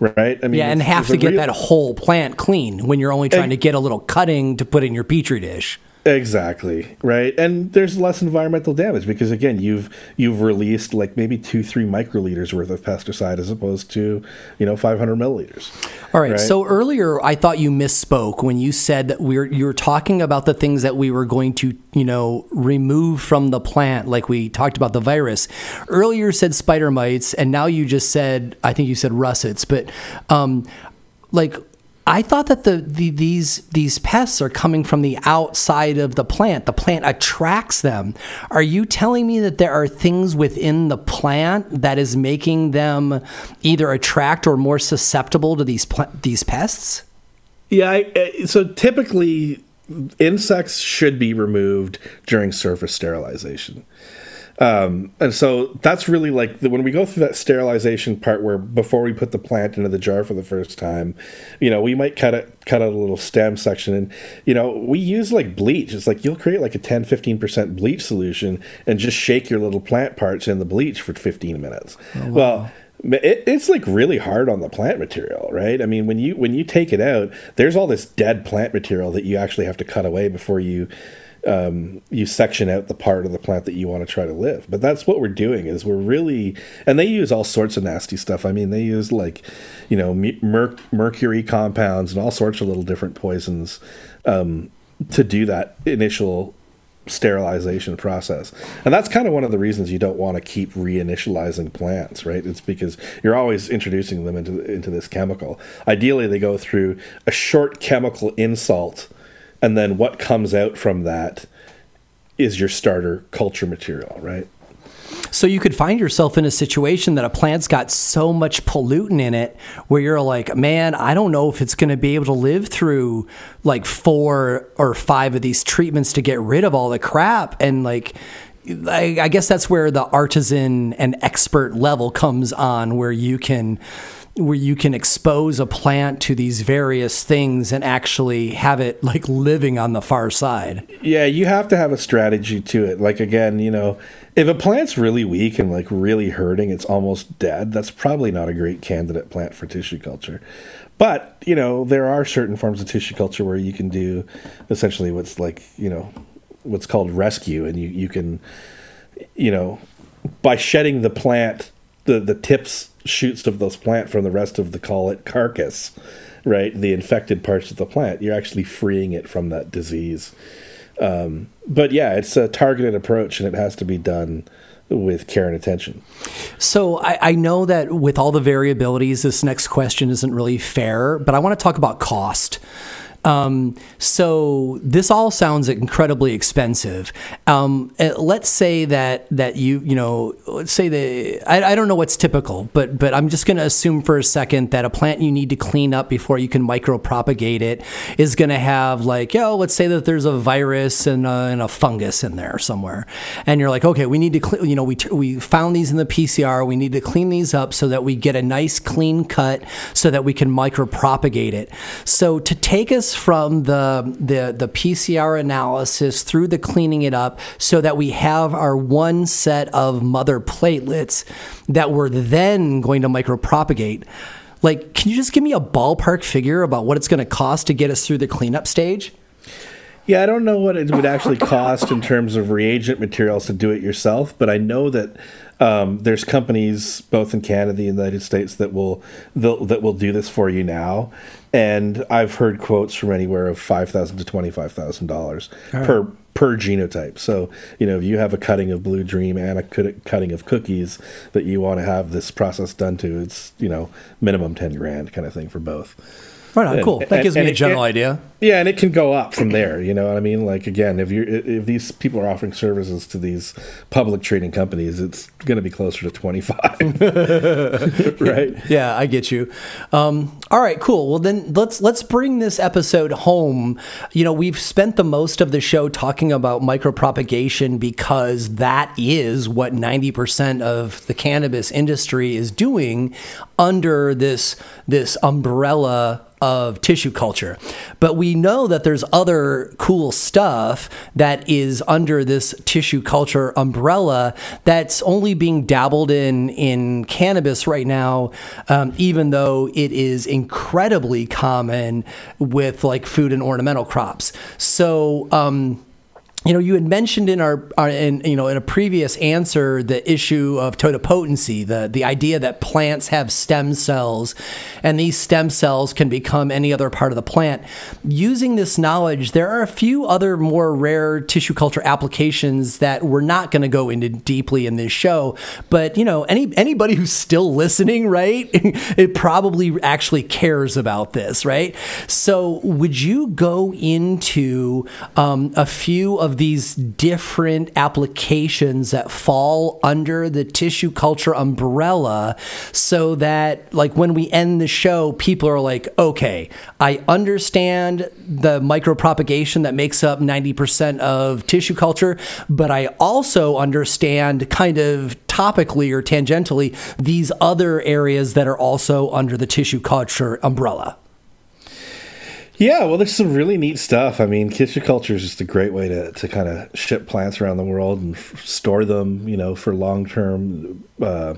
right? I mean yeah and have to get real... that whole plant clean when you're only trying and, to get a little cutting to put in your petri dish Exactly right, and there's less environmental damage because again, you've you've released like maybe two, three microliters worth of pesticide as opposed to you know 500 milliliters. All right. right. So earlier, I thought you misspoke when you said that we are you were talking about the things that we were going to you know remove from the plant, like we talked about the virus. Earlier, said spider mites, and now you just said I think you said russets, but um, like I thought that the, the, these these pests are coming from the outside of the plant. The plant attracts them. Are you telling me that there are things within the plant that is making them either attract or more susceptible to these these pests? Yeah. I, uh, so typically, insects should be removed during surface sterilization. Um, and so that's really like the, when we go through that sterilization part where before we put the plant into the jar for the first time, you know, we might cut it, cut out a little stem section and, you know, we use like bleach. It's like you'll create like a 10, 15% bleach solution and just shake your little plant parts in the bleach for 15 minutes. Oh, wow. Well, it, it's like really hard on the plant material, right? I mean, when you when you take it out, there's all this dead plant material that you actually have to cut away before you um, you section out the part of the plant that you want to try to live. But that's what we're doing is we're really, and they use all sorts of nasty stuff. I mean, they use like, you know, mer- mercury compounds and all sorts of little different poisons um, to do that initial sterilization process. And that's kind of one of the reasons you don't want to keep reinitializing plants, right? It's because you're always introducing them into into this chemical. Ideally, they go through a short chemical insult and then what comes out from that is your starter culture material, right? So you could find yourself in a situation that a plant's got so much pollutant in it where you're like, man, I don't know if it's going to be able to live through like four or five of these treatments to get rid of all the crap. And like, I, guess that's where the artisan and expert level comes on, where you can where you can expose a plant to these various things and actually have it like living on the far side. Yeah, you have to have a strategy to it. Like again, you know, if a plant's really weak and like really hurting, it's almost dead, that's probably not a great candidate plant for tissue culture. But, you know, there are certain forms of tissue culture where you can do essentially what's like, you know, what's called rescue and you you can you know, by shedding the plant the the tips shoots of this plant from the rest of the call it carcass, right? The infected parts of the plant. You're actually freeing it from that disease. Um, but yeah, it's a targeted approach, and it has to be done with care and attention. So I, I, know that with all the variabilities, this next question isn't really fair, but I want to talk about cost. Um, so this all sounds incredibly expensive. Um, uh, let's say that that you you know let's say that I, I don't know what's typical, but but I'm just going to assume for a second that a plant you need to clean up before you can micropropagate it is going to have like yo let's say that there's a virus and a, and a fungus in there somewhere, and you're like okay we need to clean you know we we found these in the PCR we need to clean these up so that we get a nice clean cut so that we can micropropagate it. So to take us from the, the, the PCR analysis through the cleaning it up so that we have our one set of mother plantlets that we're then going to micropropagate. Like, can you just give me a ballpark figure about what it's going to cost to get us through the cleanup stage? Yeah, I don't know what it would actually cost in terms of reagent materials to do it yourself, but I know that um, there's companies both in Canada and the United States that will that will do this for you now, and I've heard quotes from anywhere of five thousand to twenty five thousand dollars per per genotype. So you know if you have a cutting of Blue Dream and a cutting of cookies that you want to have this process done to, it's you know minimum ten grand kind of thing for both. Right on, cool. That gives and, me a general idea. Yeah, and it can go up from there. You know what I mean? Like again, if you if these people are offering services to these public trading companies, it's going to be closer to twenty five, right? Yeah, I get you. Um, all right, cool. Well, then let's let's bring this episode home. You know, we've spent the most of the show talking about micropropagation because that is what ninety percent of the cannabis industry is doing under this this umbrella of tissue culture. But we know that there's other cool stuff that is under this tissue culture umbrella that's only being dabbled in in cannabis right now, um, even though it is incredibly common with like food and ornamental crops. So, um, you know, you had mentioned in our, our, in you know in a previous answer the issue of totipotency, the the idea that plants have stem cells, and these stem cells can become any other part of the plant. Using this knowledge, there are a few other more rare tissue culture applications that we're not going to go into deeply in this show. But you know, any anybody who's still listening, right, it probably actually cares about this, right? So, would you go into um, a few of these different applications that fall under the tissue culture umbrella so that like when we end the show people are like okay i understand the micropropagation that makes up 90% of tissue culture but i also understand kind of topically or tangentially these other areas that are also under the tissue culture umbrella yeah, well, there's some really neat stuff. I mean, tissue culture is just a great way to, to kind of ship plants around the world and f- store them, you know, for long term. Uh,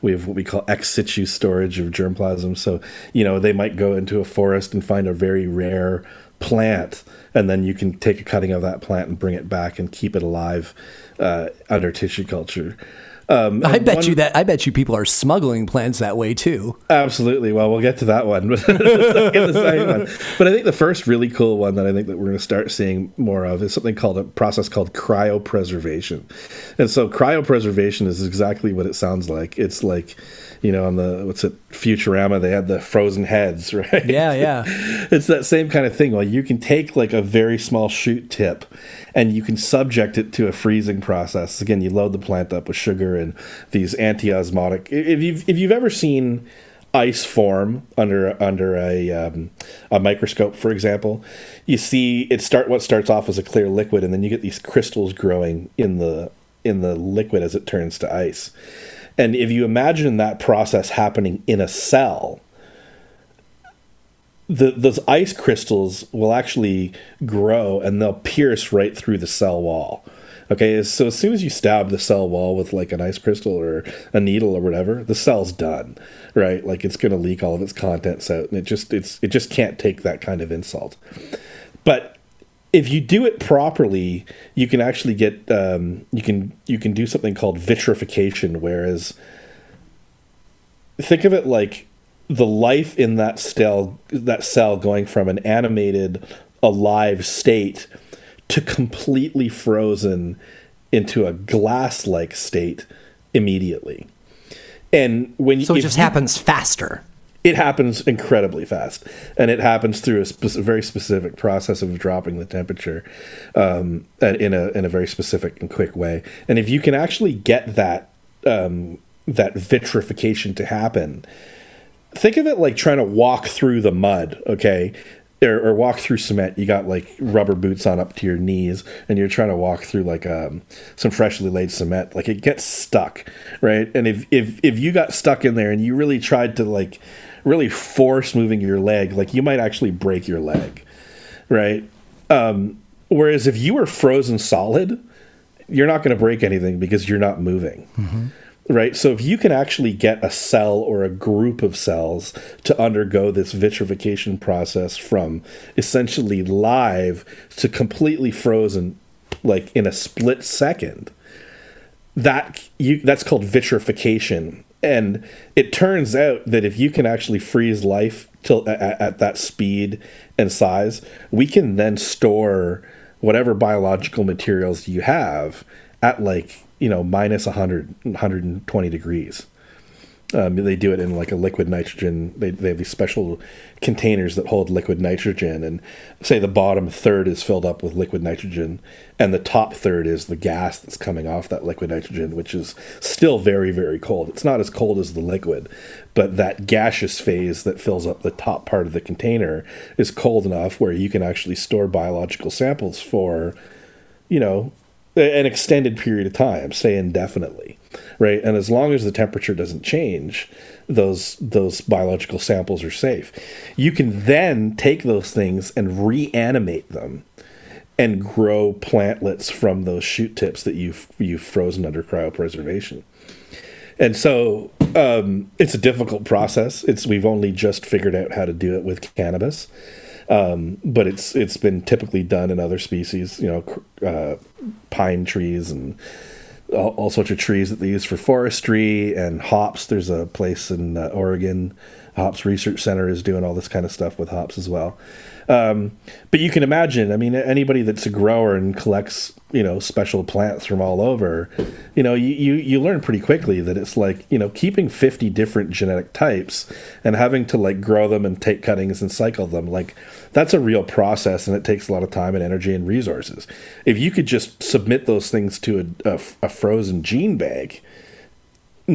we have what we call ex situ storage of germplasm. So, you know, they might go into a forest and find a very rare plant, and then you can take a cutting of that plant and bring it back and keep it alive uh, under tissue culture. Um, I bet one, you that I bet you people are smuggling plants that way too. Absolutely. Well, we'll get to that one, but But I think the first really cool one that I think that we're going to start seeing more of is something called a process called cryopreservation. And so cryopreservation is exactly what it sounds like. It's like you know, on the what's it, Futurama, they had the frozen heads, right? Yeah, yeah. it's that same kind of thing. Well, you can take like a very small shoot tip and you can subject it to a freezing process. Again, you load the plant up with sugar and these anti-osmotic. If you've if you've ever seen ice form under under a um, a microscope, for example, you see it start what starts off as a clear liquid, and then you get these crystals growing in the in the liquid as it turns to ice. And if you imagine that process happening in a cell, the, those ice crystals will actually grow and they'll pierce right through the cell wall. Okay, so as soon as you stab the cell wall with like an ice crystal or a needle or whatever, the cell's done, right? Like it's going to leak all of its contents out, and it just it's it just can't take that kind of insult. But if you do it properly, you can actually get um, you can you can do something called vitrification, whereas think of it like the life in that cell that cell going from an animated alive state to completely frozen into a glass like state immediately and when you so it just you, happens faster it happens incredibly fast, and it happens through a spe- very specific process of dropping the temperature um, in a in a very specific and quick way. And if you can actually get that um, that vitrification to happen, think of it like trying to walk through the mud. Okay, or, or, walk through cement. You got like rubber boots on up to your knees, and you're trying to walk through like um, some freshly laid cement. Like it gets stuck, right? And if if if you got stuck in there and you really tried to like really force moving your leg, like you might actually break your leg, right? Um, whereas if you were frozen solid, you're not going to break anything because you're not moving. Mm-hmm. Right. So if you can actually get a cell or a group of cells to undergo this vitrification process from essentially live to completely frozen, like in a split second, that you that's called vitrification and it turns out that if you can actually freeze life till at, at, that speed and size, we can then store whatever biological materials you have at like you know minus 100 120 degrees um, they do it in like a liquid nitrogen. They, they have these special containers that hold liquid nitrogen, and say the bottom third is filled up with liquid nitrogen, and the top third is the gas that's coming off that liquid nitrogen, which is still very, very cold. It's not as cold as the liquid, but that gaseous phase that fills up the top part of the container is cold enough where you can actually store biological samples for, you know, an extended period of time, say indefinitely right? And as long as the temperature doesn't change, those those biological samples are safe. You can then take those things and reanimate them and grow plantlets from those shoot tips that you've you've frozen under cryopreservation. And so um, it's a difficult process. It's we've only just figured out how to do it with cannabis. Um, but it's it's been typically done in other species, you know, uh, pine trees and all, all, sorts of trees that they use for forestry and hops. There's a place in uh, Oregon, Hops Research Center is doing all this kind of stuff with hops as well. Um, but you can imagine, I mean, anybody that's a grower and collects, you know, special plants from all over, you know, you, you, you learn pretty quickly that it's like, you know, keeping 50 different genetic types and having to like grow them and take cuttings and cycle them, like that's a real process and it takes a lot of time and energy and resources. If you could just submit those things to a, a, a frozen gene bank,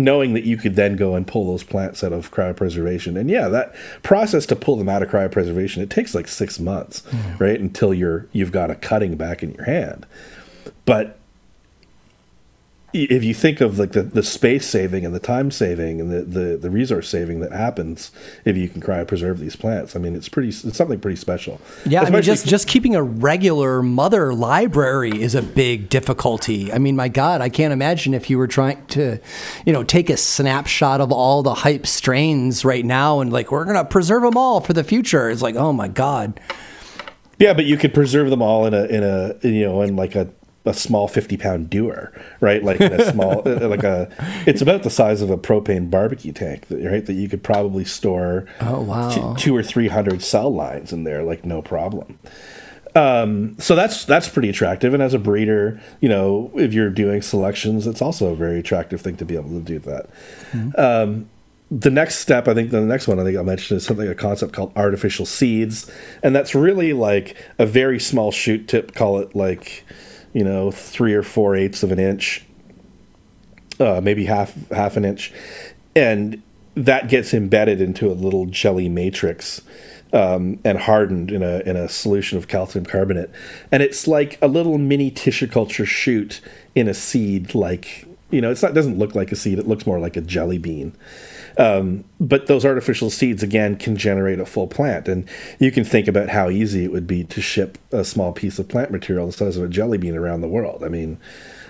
knowing that you could then go and pull those plants out of cryopreservation. And yeah, that process to pull them out of cryopreservation, it takes like six months, mm. right? Until you're you've got a cutting back in your hand. But if you think of like the, the space saving and the time saving and the, the, the resource saving that happens if you can cryopreserve these plants, I mean, it's pretty, it's something pretty special. Yeah. Especially I mean, just, just keeping a regular mother library is a big difficulty. I mean, my God, I can't imagine if you were trying to, you know, take a snapshot of all the hype strains right now and like, we're going to preserve them all for the future. It's like, oh my God. Yeah, but you could preserve them all in a in a you know in like a a small 50 pound dewar, right? Like a small, uh, like a, it's about the size of a propane barbecue tank, right? That you could probably store oh, wow. two, two or 300 cell lines in there, like no problem. Um, so that's that's pretty attractive, and as a breeder, you know, if you're doing selections, it's also a very attractive thing to be able to do that. Mm-hmm. Um, the next step, I think the next one I think I'll mention is something a concept called artificial seeds, and that's really like a very small shoot tip. Call it like you know, three or four eighths of an inch, uh, maybe half half an inch, and that gets embedded into a little jelly matrix um, and hardened in a in a solution of calcium carbonate, and it's like a little mini tissue culture shoot in a seed. Like you know, it's not it doesn't look like a seed; it looks more like a jelly bean. Um, but those artificial seeds again can generate a full plant, and you can think about how easy it would be to ship a small piece of plant material the size of a jelly bean around the world. I mean,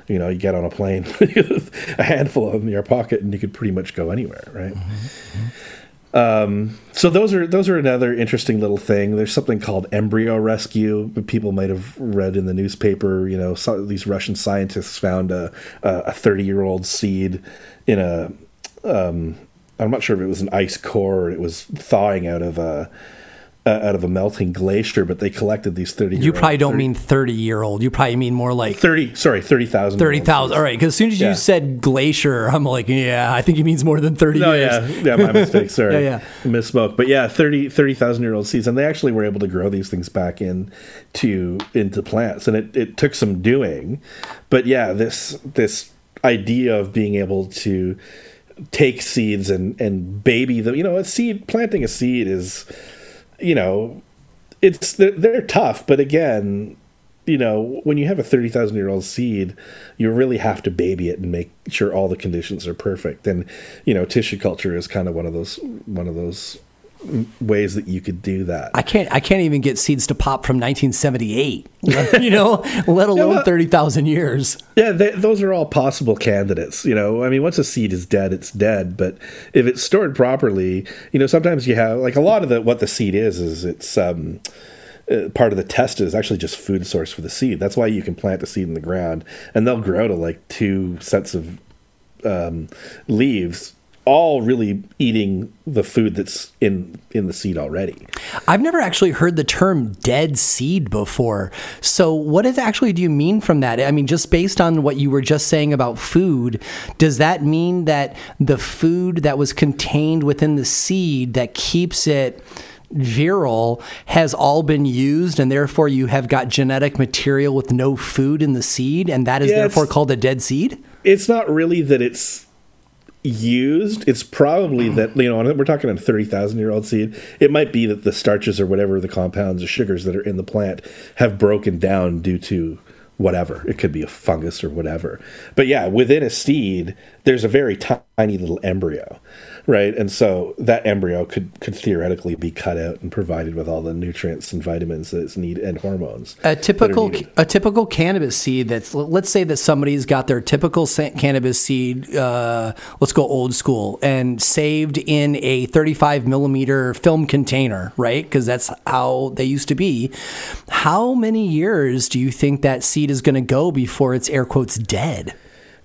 you know, you get on a plane with a handful of them in your pocket, and you could pretty much go anywhere, right? Mm-hmm. mm-hmm. Um, so those are those are another interesting little thing. There's something called embryo rescue. People might have read in the newspaper. You know, so, these Russian scientists found a a 30 year old seed in a um, I'm not sure if it was an ice core or it was thawing out of a uh, out of a melting glacier, but they collected these thirty. You probably don't 30, mean thirty year old. You probably mean more like thirty. Sorry, thirty thousand. Thirty thousand. All right, because as soon as you yeah. said glacier, I'm like, yeah, I think he means more than thirty. No, years. yeah, yeah, my mistake. Sorry, yeah, yeah, misspoke. But yeah, 30 30,000 year old seeds, and they actually were able to grow these things back in to into plants, and it, it took some doing, but yeah, this this idea of being able to take seeds and and baby them, you know, a seed planting a seed is you know, it's they're, they're tough, but again, you know, when you have a 30,000 year old seed, you really have to baby it and make sure all the conditions are perfect. And, you know, tissue culture is kind of one of those, one of those ways that you could do that. I can't I can't even get seeds to pop from 1978, you know, let alone yeah, well, 30,000 years. Yeah, they, those are all possible candidates, you know. I mean, once a seed is dead, it's dead, but if it's stored properly, you know, sometimes you have like a lot of the what the seed is is it's um uh, part of the test is actually just food source for the seed. That's why you can plant a seed in the ground and they'll grow to like two sets of um, leaves all really eating the food that's in in the seed already. I've never actually heard the term dead seed before. So what is actually do you mean from that? I mean just based on what you were just saying about food, does that mean that the food that was contained within the seed that keeps it virile has all been used and therefore you have got genetic material with no food in the seed and that is yeah, therefore called a dead seed? It's not really that it's used, it's probably that you know we're talking a thirty thousand year old seed. It might be that the starches or whatever the compounds or sugars that are in the plant have broken down due to whatever. It could be a fungus or whatever. But yeah, within a seed, there's a very tiny little embryo right? And so that embryo could could theoretically be cut out and provided with all the nutrients and vitamins that it's need and hormones. A typical a typical cannabis seed that's let's say that somebody's got their typical cannabis seed. Uh, let's go old school and saved in a 35 millimeter film container, right? Because that's how they used to be. How many years do you think that seed is going to go before it's air quotes dead?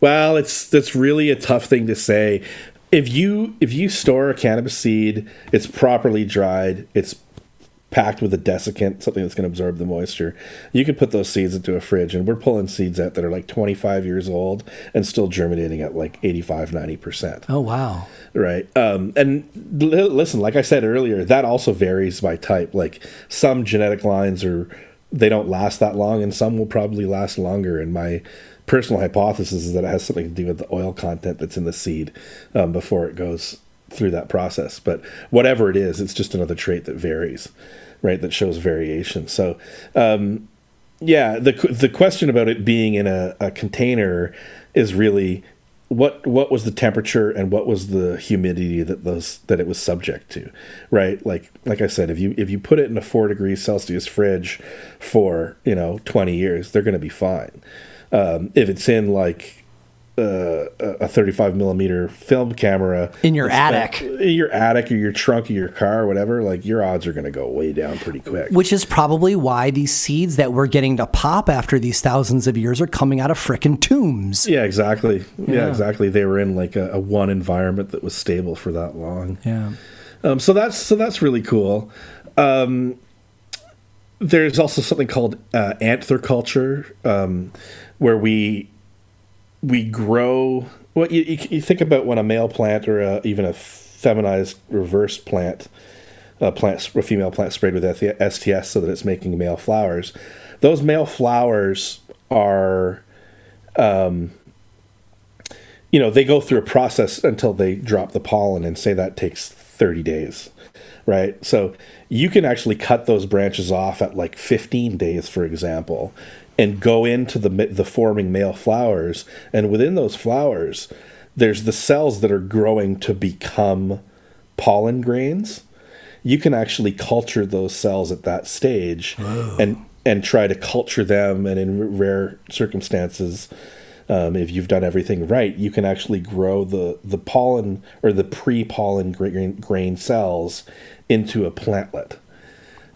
Well, it's that's really a tough thing to say if you if you store a cannabis seed, it's properly dried, it's packed with a desiccant, something that's going to absorb the moisture. You can put those seeds into a fridge, and we're pulling seeds out that are like 25 years old and still germinating at like 85, 90%. Oh, wow. Right. Um, and l- listen, like I said earlier, that also varies by type. Like some genetic lines are, they don't last that long, and some will probably last longer. And my personal hypothesis is that it has something to do with the oil content that's in the seed um, before it goes through that process. But whatever it is, it's just another trait that varies, right? That shows variation. So, um, yeah, the the question about it being in a, a container is really what what was the temperature and what was the humidity that those that it was subject to right? Like like i said if you if you put it in a 4 degrees celsius fridge for you know 20 years they're going to be fine. Um, if it's in like uh, a 35 millimeter film camera in your attic, in your attic or your trunk of your car or whatever, like your odds are going to go way down pretty quick. Which is probably why these seeds that we're getting to pop after these thousands of years are coming out of frickin' tombs. Yeah, exactly. Yeah, yeah exactly. They were in like a, a, one environment that was stable for that long. Yeah. Um, so that's so that's really cool. Um, there's also something called uh, anther culture. Um, where we we grow. Well, you, you think about when a male plant or a, even a feminized reverse plant, a plant, a female plant sprayed with STS so that it's making male flowers. Those male flowers are, um, you know, they go through a process until they drop the pollen, and say that takes 30 days, right? So you can actually cut those branches off at like 15 days, for example, and go into the the forming male flowers and within those flowers there's the cells that are growing to become pollen grains you can actually culture those cells at that stage oh. and and try to culture them and in rare circumstances um, if you've done everything right you can actually grow the the pollen or the pre-pollen grain, grain cells into a plantlet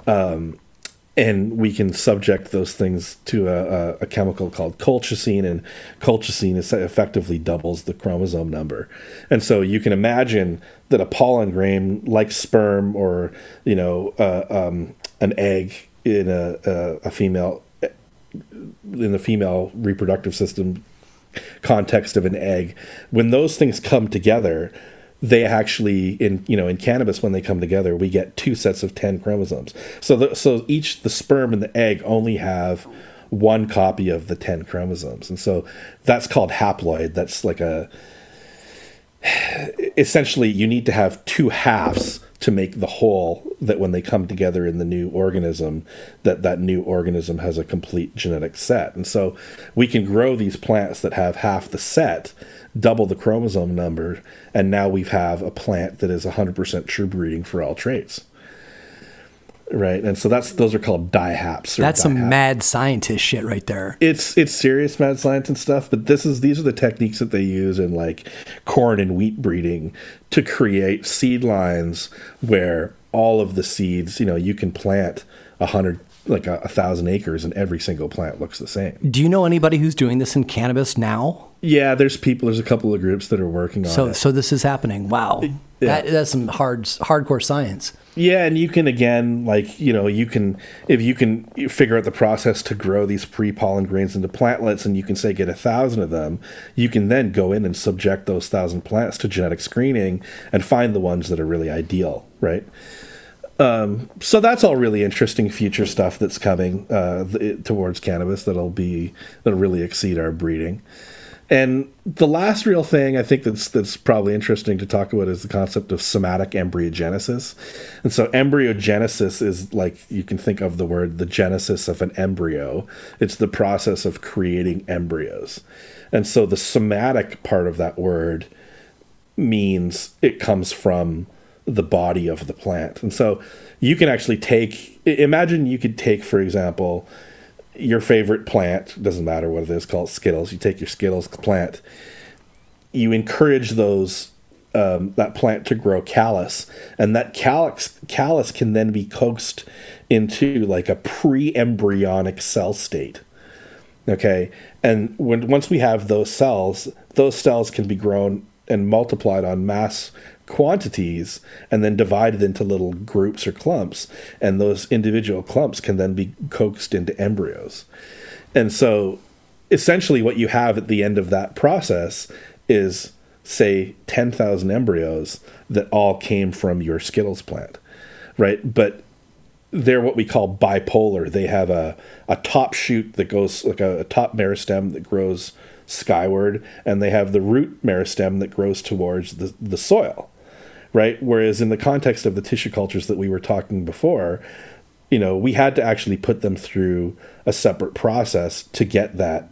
um, and we can subject those things to a, a, a, chemical called colchicine, and colchicine is effectively doubles the chromosome number. And so you can imagine that a pollen grain, like sperm or you know uh, um, an egg in a, a, a female in the female reproductive system context of an egg, when those things come together, they actually in you know in cannabis when they come together we get two sets of 10 chromosomes. So the, so each the sperm and the egg only have one copy of the 10 chromosomes. And so that's called haploid. That's like a essentially you need to have two halves to make the whole that when they come together in the new organism that that new organism has a complete genetic set. And so we can grow these plants that have half the set double the chromosome number, and now we have a plant that is 100% true breeding for all traits. Right, and so that's those are called dihaps. That's some mad scientist shit right there. It's it's serious mad science and stuff, but this is these are the techniques that they use in like corn and wheat breeding to create seed lines where all of the seeds, you know, you can plant a hundred like a, a, thousand acres and every single plant looks the same. Do you know anybody who's doing this in cannabis now? Yeah, there's people. There's a couple of groups that are working on so, it. So this is happening. Wow, yeah. that, that's some hard, hardcore science. Yeah, and you can again, like you know, you can if you can figure out the process to grow these pre-pollen grains into plantlets, and you can say get a thousand of them, you can then go in and subject those thousand plants to genetic screening and find the ones that are really ideal, right? Um, so that's all really interesting future stuff that's coming uh, th- towards cannabis that'll be that'll really exceed our breeding. And the last real thing I think that's that's probably interesting to talk about is the concept of somatic embryogenesis. And so embryogenesis is like you can think of the word the genesis of an embryo. It's the process of creating embryos. And so the somatic part of that word means it comes from the body of the plant. And so you can actually take imagine you could take for example your favorite plant, doesn't matter what it is, called Skittles. You take your Skittles plant, you encourage those um, that plant to grow callus, and that callus callus can then be coaxed into like a pre-embryonic cell state. Okay, and when once we have those cells, those cells can be grown and multiplied on mass quantities and then divided into little groups or clumps and those individual clumps can then be coaxed into embryos. And so essentially what you have at the end of that process is say 10,000 embryos that all came from your skittles plant right? But they're what we call bipolar. They have a, a top shoot that goes like a, a top meristem that grows skyward and they have the root meristem that grows towards the, the soil right? Whereas in the context of the tissue cultures that we were talking before, you know, we had to actually put them through a separate process to get that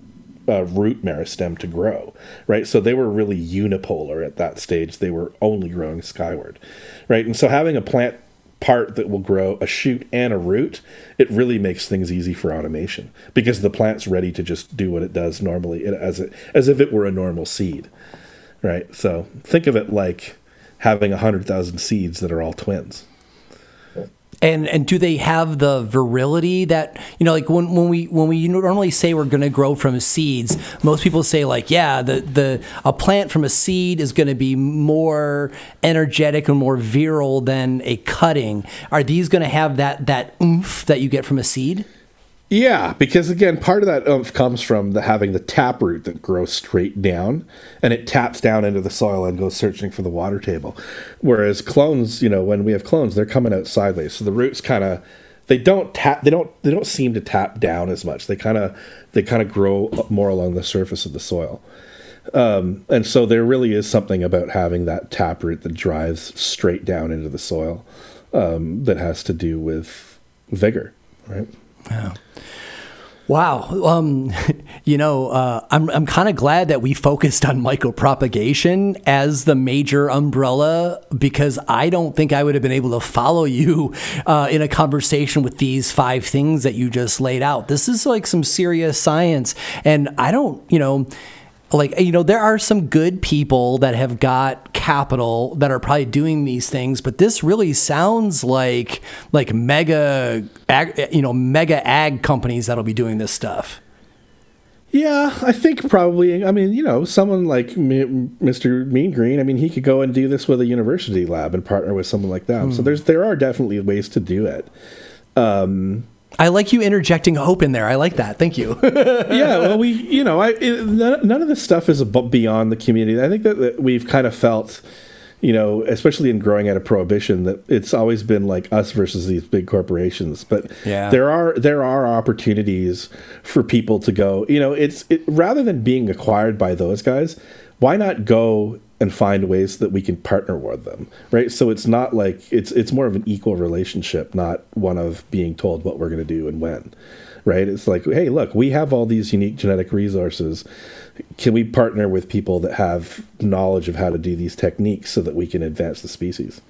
uh, root meristem to grow, right? So they were really unipolar at that stage. They were only growing skyward, right? And so having a plant part that will grow a shoot and a root, it really makes things easy for automation because the plant's ready to just do what it does normally as it, as if it were a normal seed, right? So think of it like having 100,000 seeds that are all twins. And and do they have the virility that you know like when, when we when we normally say we're going to grow from seeds, most people say like yeah the the a plant from a seed is going to be more energetic and more virile than a cutting. Are these going to have that that oomph that you get from a seed? Yeah, because again, part of that oomph comes from the having the taproot that grows straight down, and it taps down into the soil and goes searching for the water table. Whereas clones, you know, when we have clones, they're coming out sideways, so the roots kind of they don't tap they don't they don't seem to tap down as much. They kind of they kind of grow more along the surface of the soil. Um, and so there really is something about having that taproot that drives straight down into the soil um, that has to do with vigor, right? Wow. Um, you know, uh, I'm, I'm kind of glad that we focused on micropropagation as the major umbrella because I don't think I would have been able to follow you uh, in a conversation with these five things that you just laid out. This is like some serious science. And I don't, you know, like, you know, there are some good people that have got capital that are probably doing these things, but this really sounds like like mega, ag, you know, mega ag companies that'll be doing this stuff. Yeah, I think probably. I mean, you know, someone like Mr. Mean Green. I mean, he could go and do this with a university lab and partner with someone like that. Mm. So hmm. there's there are definitely ways to do it. Um, I like you interjecting hope in there. I like that. Thank you. yeah, well, we, you know, I it, none, none, of this stuff is beyond the community. I think that, that we've kind of felt you know, especially in growing out of prohibition, that it's always been like us versus these big corporations. But yeah. there are there are opportunities for people to go. You know, it's it, rather than being acquired by those guys, why not go and find ways that we can partner with them, right? So it's not like it's it's more of an equal relationship, not one of being told what we're going to do and when, right? It's like, hey, look, we have all these unique genetic resources can we partner with people that have knowledge of how to do these techniques so that we can advance the species?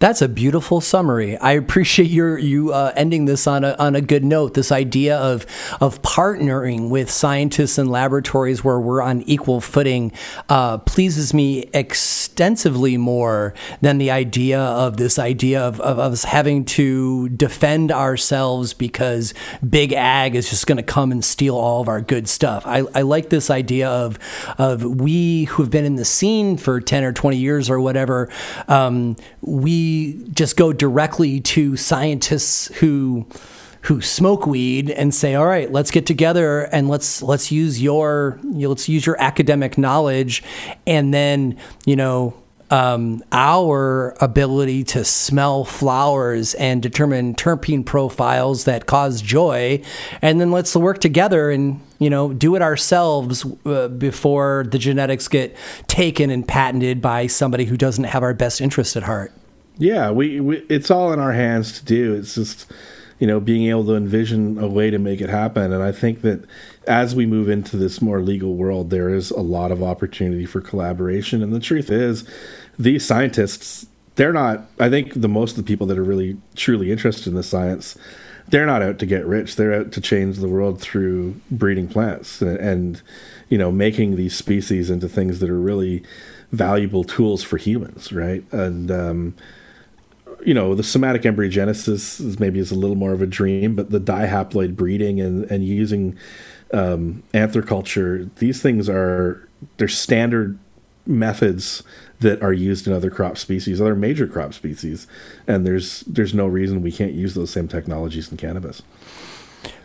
That's a beautiful summary. I appreciate your you uh, ending this on a on a good note. This idea of of partnering with scientists and laboratories where we're on equal footing uh, pleases me extensively more than the idea of this idea of, of, of us having to defend ourselves because big ag is just going to come and steal all of our good stuff. I, I like this idea of of we who've been in the scene for ten or twenty years or whatever. Um, we just go directly to scientists who who smoke weed and say, "All right, let's get together and let's let's use your you know, let's use your academic knowledge, and then you know." Um, our ability to smell flowers and determine terpene profiles that cause joy, and then let's work together and you know do it ourselves uh, before the genetics get taken and patented by somebody who doesn't have our best interest at heart. Yeah, we, we it's all in our hands to do. It's just you know being able to envision a way to make it happen, and I think that as we move into this more legal world, there is a lot of opportunity for collaboration. And the truth is, these scientists they're not. I think the most of the people that are really truly interested in the science they're not out to get rich. They're out to change the world through breeding plants and, and, you know making these species into things that are really valuable tools for humans, right? And um, you know, the somatic embryogenesis is maybe is a little more of a dream, but the dihaploid breeding and, and using um, anther culture, these things are they're standard methods that are used in other crop species, other major crop species, and there's there's no reason we can't use those same technologies in cannabis.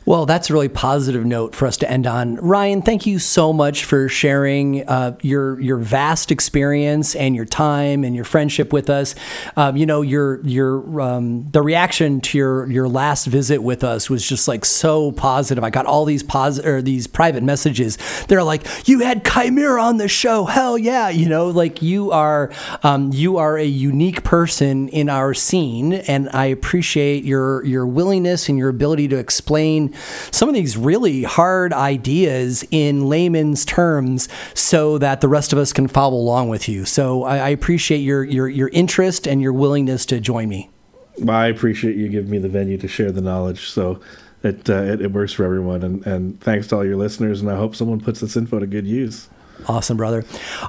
Well, that's a really positive note for us to end on. Ryan, thank you so much for sharing uh, your your vast experience and your time and your friendship with us. Um, you know, your your um, the reaction to your your last visit with us was just like so positive. I got all these positive or these private messages. They're like, "You had Chimera on the show, hell yeah!" You know, like you are um, you are a unique person in our scene, and I appreciate your your willingness and your ability to explain some of these really hard ideas in layman's terms so that the rest of us can follow along with you. So I, I appreciate your, your, your interest and your willingness to join me. I appreciate you giving me the venue to share the knowledge. So it, uh, it, it works for everyone. And, and thanks to all your listeners. And I hope someone puts this info to good use. Awesome, brother.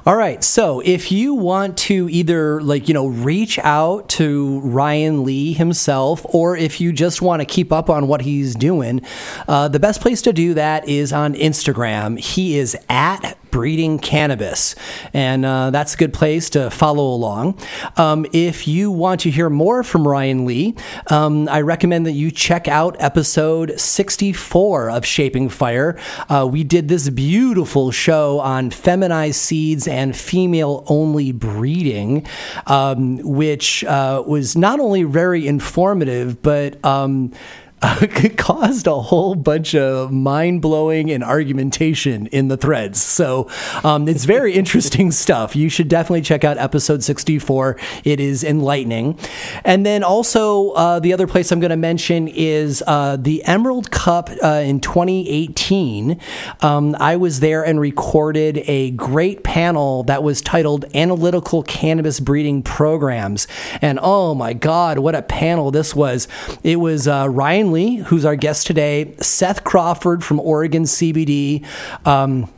All right. So if you want to either, like, you know, reach out to Ryan Lee himself, or if you just want to keep up on what he's doing, uh, the best place to do that is on Instagram. He is at breeding cannabis. And uh, that's a good place to follow along. Um, if you want to hear more from Ryan Lee, um, I recommend that you check out episode 64 of Shaping Fire. Uh, we did this beautiful show on feminized seeds and female only breeding, um, which uh, was not only very informative, but um, uh, caused a whole bunch of mind blowing and argumentation in the threads. So um, it's very interesting stuff. You should definitely check out episode 64. It is enlightening. And then also, uh, the other place I'm going to mention is uh, the Emerald Cup uh, in 2018. Um, I was there and recorded a great panel that was titled Analytical Cannabis Breeding Programs. And oh my God, what a panel this was! It was uh, Who's our guest today, Seth Crawford from Oregon CBD. Um,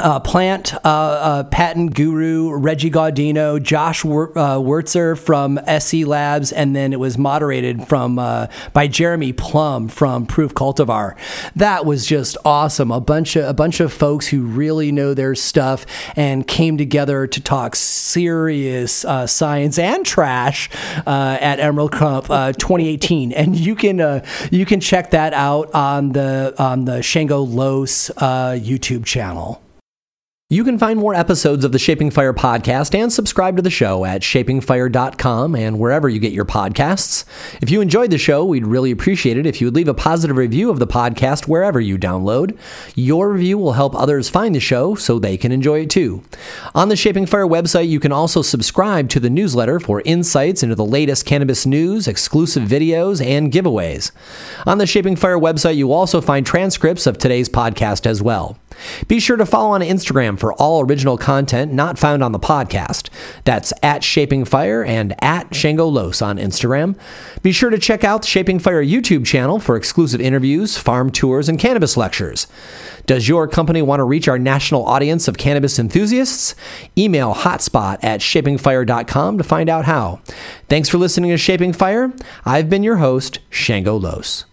uh, plant uh, uh, patent guru Reggie Gaudino, Josh Wur- uh, Wurzer from SC Labs, and then it was moderated from uh, by Jeremy Plumb from Proof Cultivar. That was just awesome. A bunch of a bunch of folks who really know their stuff and came together to talk serious uh, science and trash at Emerald Cup 2018, and you can you can check that out on the on the Shango Los YouTube channel. You can find more episodes of the Shaping Fire podcast and subscribe to the show at shapingfire.com and wherever you get your podcasts. If you enjoyed the show, we'd really appreciate it if you would leave a positive review of the podcast wherever you download. Your review will help others find the show so they can enjoy it too. On the Shaping Fire website, you can also subscribe to the newsletter for insights into the latest cannabis news, exclusive videos, and giveaways. On the Shaping Fire website, you also find transcripts of today's podcast as well. Be sure to follow on Instagram for all original content not found on the podcast. That's at Shaping Fire and at Shango Los on Instagram. Be sure to check out the Shaping Fire YouTube channel for exclusive interviews, farm tours, and cannabis lectures. Does your company want to reach our national audience of cannabis enthusiasts? Email hotspot at shapingfire.com to find out how. Thanks for listening to Shaping Fire. I've been your host, Shango Los.